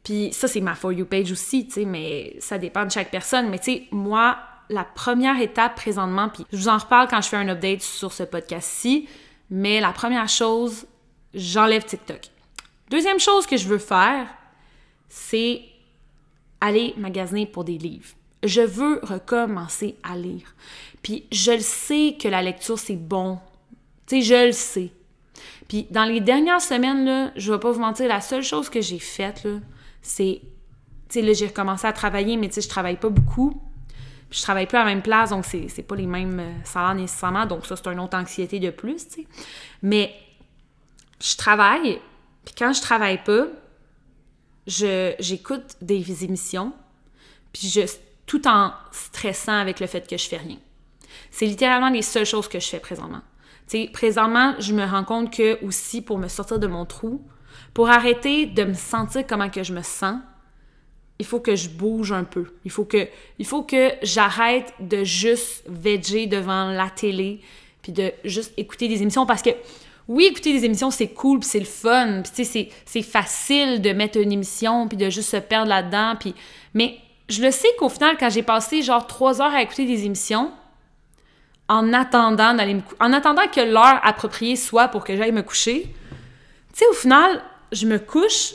Puis ça, c'est ma For You page aussi, tu sais, mais ça dépend de chaque personne. Mais tu sais, moi, la première étape présentement, puis je vous en reparle quand je fais un update sur ce podcast-ci, mais la première chose, j'enlève TikTok. Deuxième chose que je veux faire, c'est aller magasiner pour des livres. Je veux recommencer à lire. Puis je le sais que la lecture, c'est bon. Tu sais, je le sais. Puis dans les dernières semaines, là, je vais pas vous mentir, la seule chose que j'ai faite, là, c'est, tu sais, là, j'ai recommencé à travailler, mais tu sais, je travaille pas beaucoup. Puis je travaille plus à la même place, donc c'est, c'est pas les mêmes euh, salaires nécessairement. Donc ça, c'est une autre anxiété de plus, tu sais. Mais je travaille, puis quand je travaille pas, je, j'écoute des émissions, puis je, tout en stressant avec le fait que je fais rien. C'est littéralement les seules choses que je fais présentement. Tu sais, présentement, je me rends compte que aussi pour me sortir de mon trou, pour arrêter de me sentir comment que je me sens, il faut que je bouge un peu. Il faut que, j'arrête de juste veger devant la télé puis de juste écouter des émissions parce que oui, écouter des émissions, c'est cool, puis c'est le fun, puis c'est facile de mettre une émission, puis de juste se perdre là-dedans. Mais je le sais qu'au final, quand j'ai passé genre trois heures à écouter des émissions, en attendant en attendant que l'heure appropriée soit pour que j'aille me coucher, tu sais, au final, je me couche,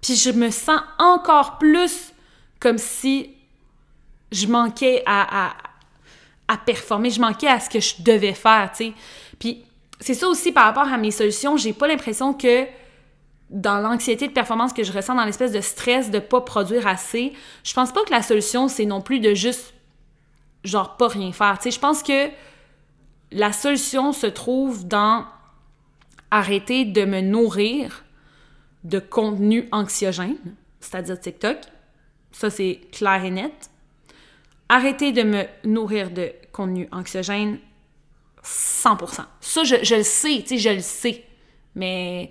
Puis je me sens encore plus comme si je manquais à, à, performer, je manquais à ce que je devais faire, tu sais. Puis c'est ça aussi par rapport à mes solutions, j'ai pas l'impression que dans l'anxiété de performance que je ressens, dans l'espèce de stress de pas produire assez, je pense pas que la solution c'est non plus de juste genre pas rien faire. Tu sais, je pense que la solution se trouve dans arrêter de me nourrir de contenu anxiogène, c'est-à-dire TikTok. Ça, c'est clair et net. Arrêter de me nourrir de contenu anxiogène, 100%. Ça, je, le sais, tu sais, je le sais. Mais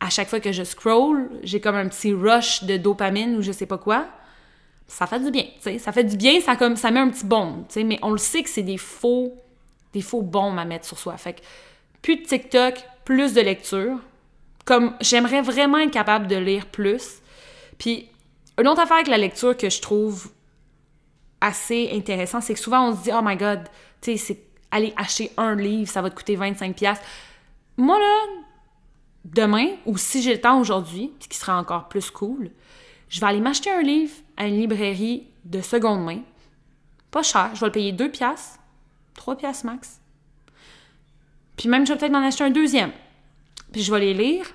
à chaque fois que je scroll, j'ai comme un petit rush de dopamine ou je sais pas quoi. Ça fait du bien, tu sais. Ça fait du bien, ça, comme, ça met un petit bon, tu sais. Mais on le sait que c'est des faux, des faux bombes à mettre sur soi. Fait que plus de TikTok, plus de lecture. Comme j'aimerais vraiment être capable de lire plus. Puis une autre affaire avec la lecture que je trouve assez intéressant, c'est que souvent on se dit oh my god, tu sais, c'est aller acheter un livre, ça va te coûter 25 pièces. Moi là, demain ou si j'ai le temps aujourd'hui, ce qui sera encore plus cool, je vais aller m'acheter un livre à une librairie de seconde main. Pas cher, je vais le payer 2 pièces, 3 pièces max. Puis même, je vais peut-être m'en acheter un deuxième. Puis je vais les lire.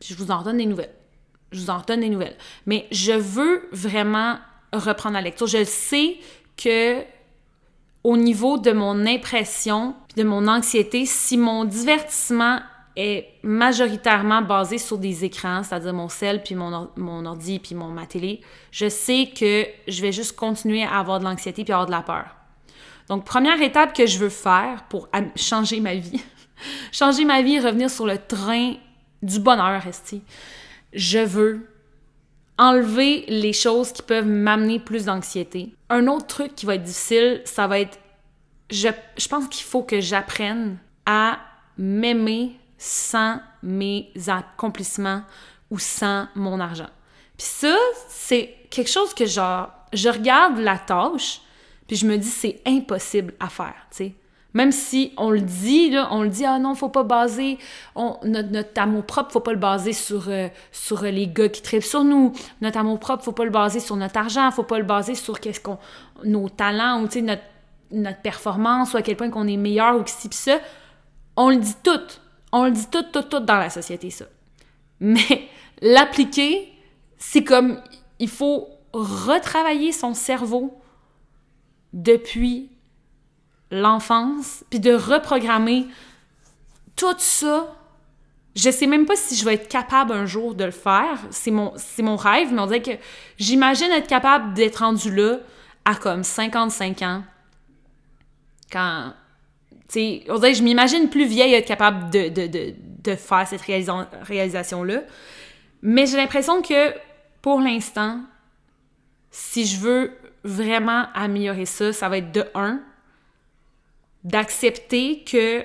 Je vous en redonne des nouvelles. Je vous en redonne des nouvelles. Mais je veux vraiment reprendre la lecture. Je sais que au niveau de mon impression, de mon anxiété, si mon divertissement est majoritairement basé sur des écrans, c'est-à-dire mon cell, puis mon, mon ordi, puis mon, ma télé, je sais que je vais juste continuer à avoir de l'anxiété puis avoir de la peur. Donc, première étape que je veux faire pour changer ma vie, changer ma vie, revenir sur le train du bonheur, Esti. Je veux enlever les choses qui peuvent m'amener plus d'anxiété. Un autre truc qui va être difficile, ça va être, je, je pense qu'il faut que j'apprenne à m'aimer sans mes accomplissements ou sans mon argent. Puis ça, c'est quelque chose que genre, je regarde la tâche, puis je me dis c'est impossible à faire, tu sais. Même si on le dit, on le dit, ah non, faut pas baser, notre, notre, amour propre, faut pas le baser sur, euh, sur les gars qui tripent sur nous. Notre amour propre, faut pas le baser sur notre argent, faut pas le baser sur qu'est-ce qu'on, nos talents ou, notre, notre performance ou à quel point qu'on est meilleur ou que si ça. On le dit tout. On le dit tout, tout, tout dans la société, ça. Mais l'appliquer, c'est comme, il faut retravailler son cerveau depuis l'enfance, puis de reprogrammer tout ça. Je sais même pas si je vais être capable un jour de le faire. C'est mon, mon rêve, mais on dirait que j'imagine être capable d'être rendu là à comme 55 ans. Quand. Tu on dirait que je m'imagine plus vieille être capable de, de, de faire cette réalisation-là. Mais j'ai l'impression que pour l'instant, si je veux vraiment améliorer ça, ça va être de un, d'accepter que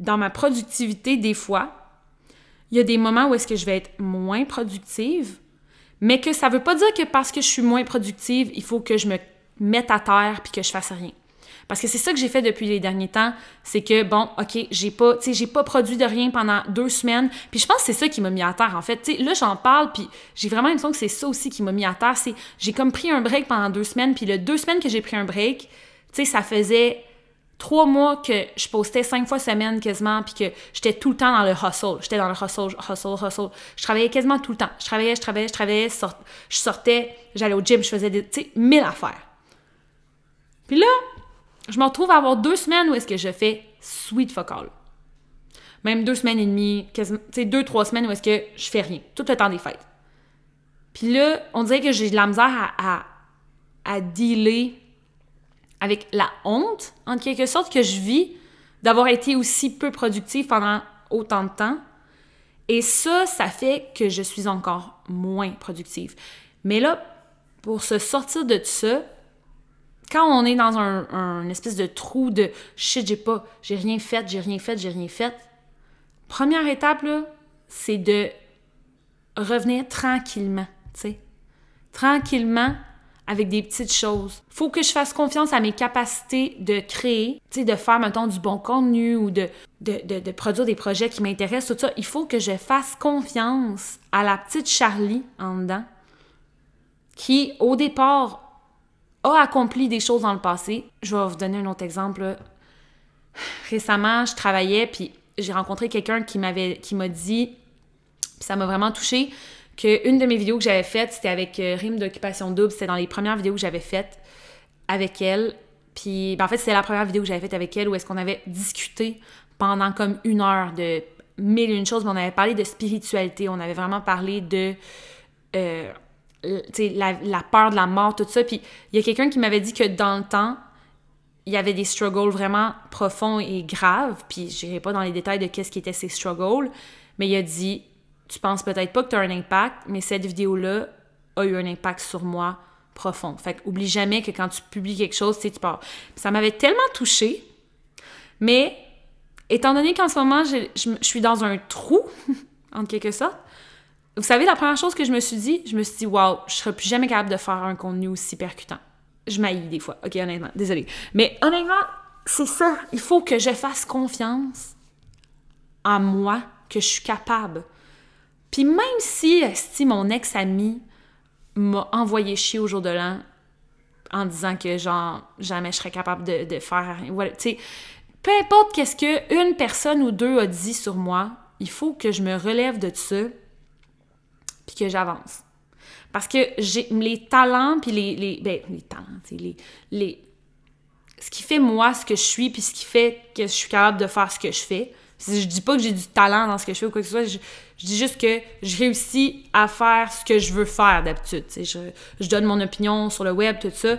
dans ma productivité, des fois, il y a des moments où est-ce que je vais être moins productive, mais que ça veut pas dire que parce que je suis moins productive, il faut que je me mette à terre puis que je fasse rien. Parce que c'est ça que j'ai fait depuis les derniers temps, c'est que bon, OK, j'ai pas, tu sais, j'ai pas produit de rien pendant deux semaines, puis je pense que c'est ça qui m'a mis à terre en fait. Tu sais, là j'en parle, puis j'ai vraiment l'impression que c'est ça aussi qui m'a mis à terre, c'est j'ai comme pris un break pendant deux semaines, puis les deux semaines que j'ai pris un break, tu sais, ça faisait trois mois que je postais cinq fois semaine quasiment, puis que j'étais tout le temps dans le hustle. J'étais dans le hustle, hustle, hustle. Je travaillais quasiment tout le temps. Je travaillais, je travaillais, je travaillais, je sortais, j'allais au gym, je faisais des, tu sais, mille affaires. Puis là, je me retrouve à avoir deux semaines où est-ce que je fais sweet fuck all. Même deux semaines et demie, tu sais, deux, trois semaines où est-ce que je fais rien, tout le temps des fêtes. Puis là, on dirait que j'ai de la misère à, à, à dealer avec la honte, en quelque sorte, que je vis d'avoir été aussi peu productive pendant autant de temps. Et ça, ça fait que je suis encore moins productive. Mais là, pour se sortir de ça, quand on est dans un, espèce de trou de shit, j'ai pas, j'ai rien fait, j'ai rien fait, j'ai rien fait, première étape, c'est de revenir tranquillement, tu sais. Tranquillement avec des petites choses. Faut que je fasse confiance à mes capacités de créer, tu sais, de faire, mettons, du bon contenu ou de, de, produire des projets qui m'intéressent, tout ça. Il faut que je fasse confiance à la petite Charlie en dedans qui, au départ, a accompli des choses dans le passé. Je vais vous donner un autre exemple. Récemment, je travaillais, puis j'ai rencontré quelqu'un qui m'avait qui m'a dit, puis ça m'a vraiment touchée, qu'une de mes vidéos que j'avais faites, c'était avec euh, Rime d'occupation double. C'était dans les premières vidéos que j'avais faites avec elle. Puis, ben, en fait, c'était la première vidéo que j'avais faite avec elle où est-ce qu'on avait discuté pendant comme une heure de mille et une choses. Mais on avait parlé de spiritualité. On avait vraiment parlé de... Euh, la, la peur de la mort, tout ça. Puis, il y a quelqu'un qui m'avait dit que dans le temps, il y avait des struggles vraiment profonds et graves. Puis, je n'irai pas dans les détails de qu'est-ce qui était ces struggles. Mais il a dit tu penses peut-être pas que tu as un impact, mais cette vidéo-là a eu un impact sur moi profond. Fait que oublie jamais que quand tu publies quelque chose, tu pars. ça m'avait tellement touchée, mais étant donné qu'en ce moment, je, suis dans un trou, en quelque sorte, vous savez, la première chose que je me suis dit, je me suis dit, waouh, je serai plus jamais capable de faire un contenu aussi percutant. Je maillis des fois. Ok, honnêtement, désolée. Mais honnêtement, c'est ça. Il faut que je fasse confiance en moi, que je suis capable puis même si, si mon ex-ami m'a envoyé chier au jour de l'an en disant que, genre, jamais je serais capable de, de faire... Voilà, tu peu importe qu'est-ce qu'une personne ou deux a dit sur moi, il faut que je me relève de ça puis que j'avance. Parce que j'ai les talents puis les, les ben, les talents, les ce qui fait moi ce que je suis puis ce qui fait que je suis capable de faire ce que je fais, je dis pas que j'ai du talent dans ce que je fais ou quoi que ce soit, je, dis juste que je réussis à faire ce que je veux faire d'habitude. Je, donne mon opinion sur le web, tout ça.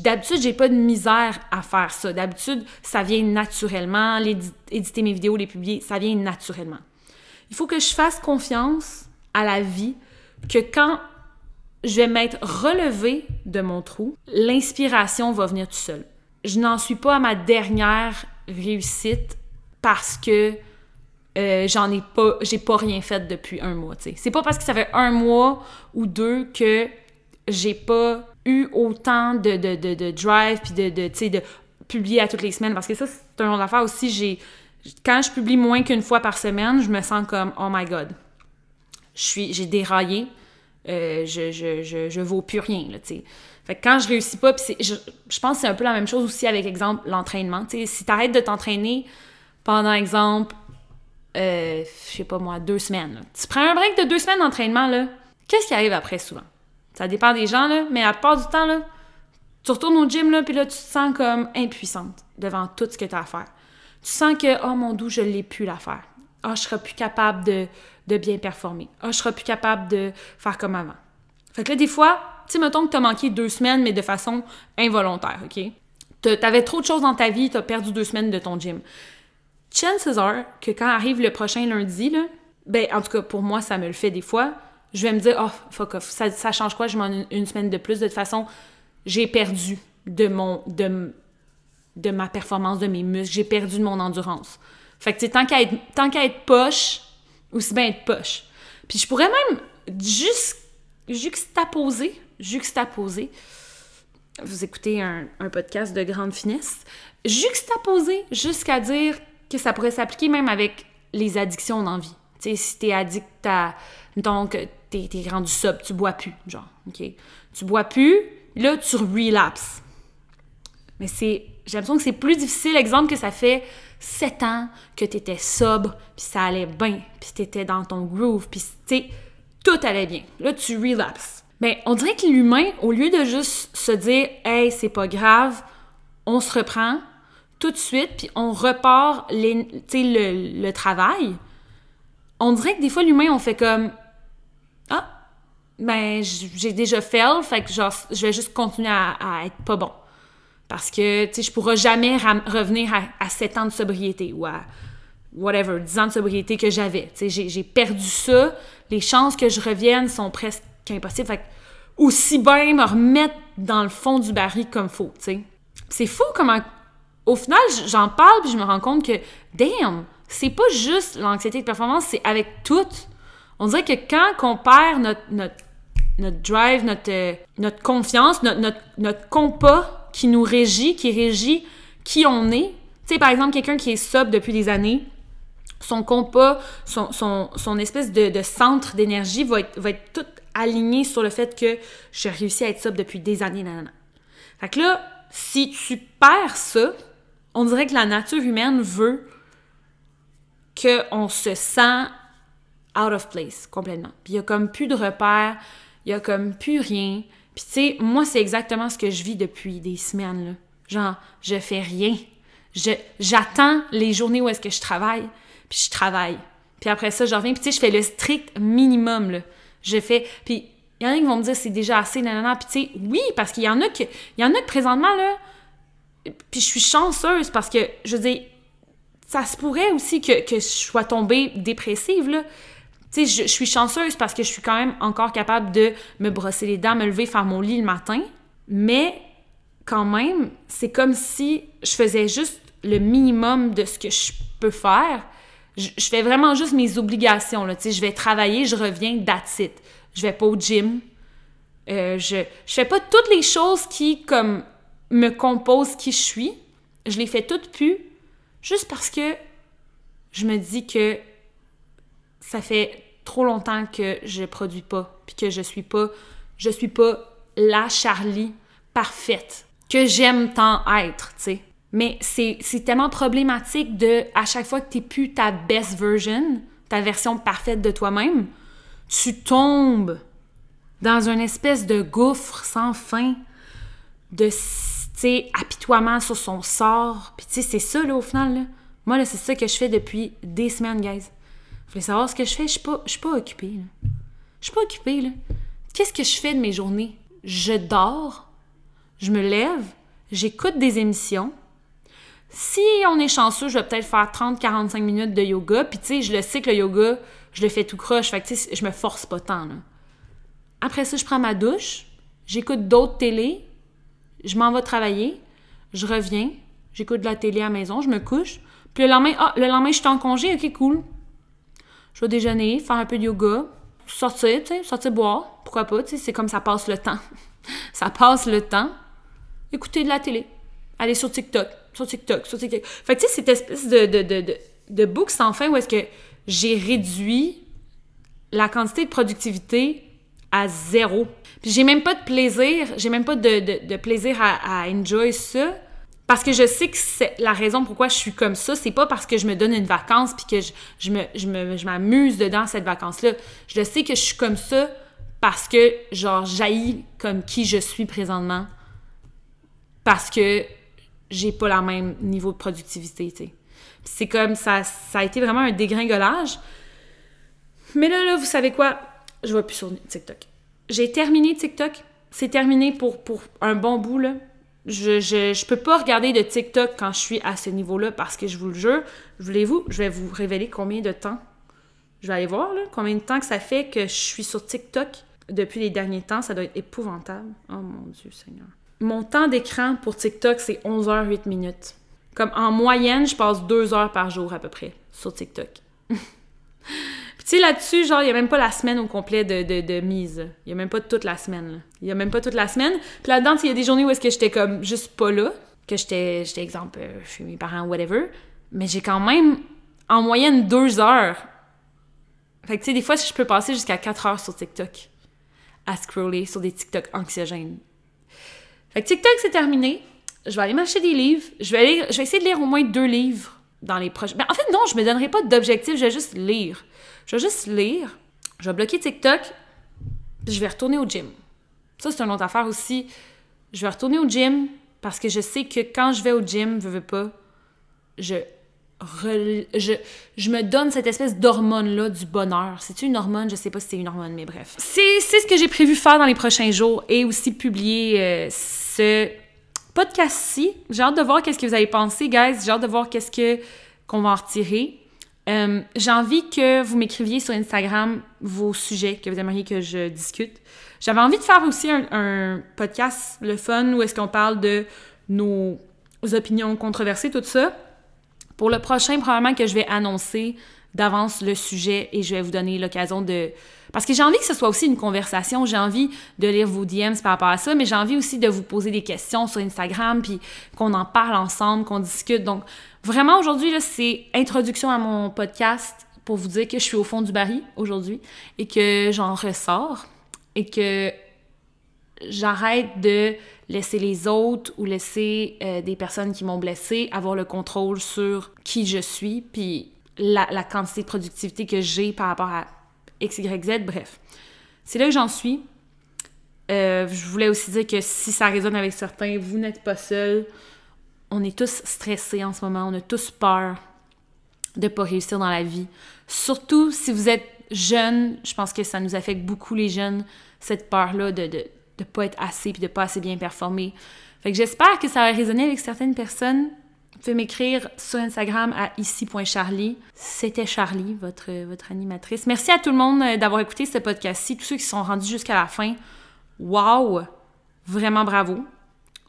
D'habitude, j'ai pas de misère à faire ça. D'habitude, ça vient naturellement. Éditer mes vidéos, les publier, ça vient naturellement. Il faut que je fasse confiance à la vie que quand je vais m'être relevé de mon trou, l'inspiration va venir tout seul. Je n'en suis pas à ma dernière réussite parce que euh, j'en ai pas, j'ai pas rien fait depuis un mois. C'est pas parce que ça fait un mois ou deux que j'ai pas eu autant de, de, de, drive puis de, de, de publier à toutes les semaines parce que ça, c'est un autre affaire aussi. J'ai, quand je publie moins qu'une fois par semaine, je me sens comme, oh my god, je suis, j'ai déraillé, euh, je, je, je, je vaux plus rien. Fait que quand je réussis pas, puis je, je pense que c'est un peu la même chose aussi avec, exemple, l'entraînement, tu sais. Si t'arrêtes de t'entraîner pendant exemple, euh, je sais pas moi, deux semaines. Tu prends un break de deux semaines d'entraînement, là, qu'est-ce qui arrive après souvent? Ça dépend des gens, là, mais la plupart du temps, là, tu retournes au gym, là, puis là, tu te sens comme impuissante devant tout ce que tu as à faire. Tu sens que, oh mon doux, je l'ai plus la faire. Ah, oh, je serai plus capable de, de bien performer. Ah, oh, je serai plus capable de faire comme avant. Fait que là, des fois, tu mettons que tu as manqué deux semaines, mais de façon involontaire, OK? T'avais trop de choses dans ta vie, tu as perdu deux semaines de ton gym chances are que quand arrive le prochain lundi, là, ben, en tout cas, pour moi, ça me le fait des fois, je vais me dire, oh, fuck off, ça, change quoi, je m'en une, semaine de plus? De toute façon, j'ai perdu de mon, de, de ma performance, de mes muscles, j'ai perdu de mon endurance. Fait que, tu tant qu'à être, tant qu'à être poche, aussi bien être poche. Puis je pourrais même juste juxtaposer, juxtaposer, vous écoutez un, un podcast de grande finesse, juxtaposer jusqu'à dire que ça pourrait s'appliquer même avec les addictions dans vie. Tu sais, si t'es addict à... Donc, t'es es rendu sub, tu bois plus, genre, OK? Tu bois plus, là, tu relapses. Mais c'est... J'ai l'impression que c'est plus difficile, exemple, que ça fait sept ans que t'étais sobre, puis ça allait bien, puis t'étais dans ton groove, puis, tu tout allait bien. Là, tu relapses. Mais on dirait que l'humain, au lieu de juste se dire « Hey, c'est pas grave, on se reprend », tout de suite, puis on repart le, travail, on dirait que des fois, l'humain, on fait comme Ah, ben, j'ai déjà fait, fait que genre, je vais juste continuer à, être pas bon. Parce que, tu sais, je pourrai jamais revenir à, à 7 ans de sobriété ou à whatever, 10 ans de sobriété que j'avais. Tu sais, j'ai perdu ça. Les chances que je revienne sont presque impossibles. Fait que, aussi bien me remettre dans le fond du baril comme faut, tu sais. C'est fou comment au final, j'en parle puis je me rends compte que, damn, c'est pas juste l'anxiété de performance, c'est avec tout. On dirait que quand on perd notre, notre notre drive, notre, euh, notre confiance, notre, notre, notre compas qui nous régit, qui régit qui on est. Tu sais, par exemple, quelqu'un qui est sub depuis des années, son compas, son, son, son espèce de, centre d'énergie va être, va être tout aligné sur le fait que j'ai réussi à être sub depuis des années. Nanana. Fait que là, si tu perds ça, on dirait que la nature humaine veut qu'on se sent out of place complètement. Puis il y a comme plus de repères, il y a comme plus rien. Puis tu sais, moi, c'est exactement ce que je vis depuis des semaines. Genre, je fais rien. J'attends les journées où est-ce que je travaille, puis je travaille. Puis après ça, je reviens, puis tu sais, je fais le strict minimum. Je fais... Puis il y en a qui vont me dire c'est déjà assez, nanana. Puis tu sais, oui, parce qu'il y en a que... Il y en a que présentement, là... Puis je suis chanceuse parce que, je veux dire, ça se pourrait aussi que, que je sois tombée dépressive, là. Tu sais, je, suis chanceuse parce que je suis quand même encore capable de me brosser les dents, me lever, faire mon lit le matin. Mais quand même, c'est comme si je faisais juste le minimum de ce que je peux faire. Je, fais vraiment juste mes obligations. Là. Tu sais, je vais travailler, je reviens, that's it. Je vais pas au gym. Euh, je, je fais pas toutes les choses qui, comme, me composent qui je suis. Je les fais toutes plus juste parce que je me dis que ça fait trop longtemps que je produis pas, puis que je suis pas, je suis pas la Charlie parfaite que j'aime tant être, tu sais. Mais c'est tellement problématique de, à chaque fois que t'es plus ta best version, ta version parfaite de toi-même, tu tombes dans une espèce de gouffre sans fin, de, tu sais, apitoiement sur son sort. Puis tu sais, c'est ça, là, au final. Moi, là, c'est ça que je fais depuis des semaines, guys. Vous voulez savoir ce que je fais? Je suis pas, suis pas occupée, là. Je suis pas occupée, là. Qu'est-ce que je fais de mes journées? Je dors, je me lève, j'écoute des émissions. Si on est chanceux, je vais peut-être faire 30-45 minutes de yoga. Puis tu sais, je le sais que le yoga, je le fais tout croche. Fait que tu sais, je me force pas tant. Là. Après ça, je prends ma douche, j'écoute d'autres télés, je m'en vais travailler, je reviens, j'écoute de la télé à la maison, je me couche. Puis le lendemain, ah, le lendemain, je suis en congé, ok, cool. Je vais déjeuner, faire un peu de yoga, sortir, tu sais, sortir boire, pourquoi pas, tu sais, c'est comme ça passe le temps. ça passe le temps écouter de la télé, aller sur TikTok, sur TikTok, sur TikTok. Fait que tu sais, cette espèce de, de, de, de, sans fin où est-ce que j'ai réduit la quantité de productivité à zéro. Puis j'ai même pas de plaisir, j'ai même pas de, de, plaisir à, à, enjoy ça. Parce que je sais que c'est la raison pourquoi je suis comme ça, c'est pas parce que je me donne une vacance puis que je, je me, je me, je m'amuse dedans cette vacance-là. Je sais que je suis comme ça parce que, genre, jaillis comme qui je suis présentement parce que j'ai pas le même niveau de productivité, tu sais. C'est comme ça, ça a été vraiment un dégringolage. Mais là, là, vous savez quoi? Je vais plus sur TikTok. J'ai terminé TikTok. C'est terminé pour, pour un bon bout, là. Je, je, je, peux pas regarder de TikTok quand je suis à ce niveau-là parce que je vous le jure, voulez-vous, je vais vous révéler combien de temps. Je vais aller voir, là, combien de temps que ça fait que je suis sur TikTok depuis les derniers temps. Ça doit être épouvantable. Oh mon Dieu Seigneur. Mon temps d'écran pour TikTok, c'est 11 h 8 minutes. Comme en moyenne, je passe 2 heures par jour à peu près sur TikTok. Tu sais, là-dessus, genre, il n'y a même pas la semaine au complet de, de, de mise. Il n'y a même pas toute la semaine. Il n'y a même pas toute la semaine. Puis là-dedans, il y a des journées où est-ce que j'étais comme juste pas là, que j'étais, j'étais exemple, euh, chez mes parents, whatever. Mais j'ai quand même, en moyenne, 2 heures. Fait que tu sais, des fois, je peux passer jusqu'à 4 heures sur TikTok à scroller sur des TikTok anxiogènes. Fait que TikTok, c'est terminé. Je vais aller m'acheter des livres. Je vais, aller, je vais essayer de lire au moins deux livres dans les prochains... Ben, en fait, non, je me donnerai pas d'objectif. Je vais juste lire. Je vais juste lire. Je vais bloquer TikTok. Puis je vais retourner au gym. Ça, c'est une autre affaire aussi. Je vais retourner au gym parce que je sais que quand je vais au gym, je veux pas, je, je, me donne cette espèce d'hormone-là du bonheur. C'est une hormone? Je sais pas si c'est une hormone, mais bref. C'est ce que j'ai prévu faire dans les prochains jours et aussi publier euh, ce podcast-ci. J'ai hâte de voir qu'est-ce que vous avez pensé, guys. J'ai hâte de voir qu'est-ce que qu'on va en retirer. Euh, j'ai envie que vous m'écriviez sur Instagram vos sujets que vous aimeriez que je discute. J'avais envie de faire aussi un, podcast, le fun, où est-ce qu'on parle de nos opinions controversées, tout ça. Pour le prochain, probablement que je vais annoncer d'avance le sujet et je vais vous donner l'occasion de... Parce que j'ai envie que ce soit aussi une conversation, j'ai envie de lire vos DMs par rapport à ça, mais j'ai envie aussi de vous poser des questions sur Instagram, puis qu'on en parle ensemble, qu'on discute. Donc, vraiment, aujourd'hui, c'est introduction à mon podcast pour vous dire que je suis au fond du baril aujourd'hui et que j'en ressors et que j'arrête de laisser les autres ou laisser euh, des personnes qui m'ont blessé avoir le contrôle sur qui je suis, puis la, quantité de productivité que j'ai par rapport à X, Y, Z, bref. C'est là que j'en suis. Euh, je voulais aussi dire que si ça résonne avec certains, vous n'êtes pas seul. On est tous stressés en ce moment, on a tous peur de ne pas réussir dans la vie. Surtout si vous êtes jeune, je pense que ça nous affecte beaucoup les jeunes, cette peur-là de, de de pas être assez puis de pas assez bien performer. Fait que j'espère que ça va résonner avec certaines personnes. Vous pouvez m'écrire sur Instagram à ici.charlie. C'était Charlie, votre, votre animatrice. Merci à tout le monde euh, d'avoir écouté ce podcast-ci. Tous ceux qui sont rendus jusqu'à la fin. Wow! Vraiment bravo.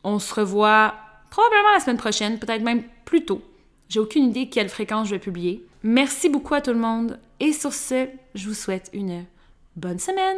On se revoit probablement la semaine prochaine, peut-être même plus tôt. J'ai aucune idée quelle fréquence je vais publier. Merci beaucoup à tout le monde. Et sur ce, je vous souhaite une bonne semaine.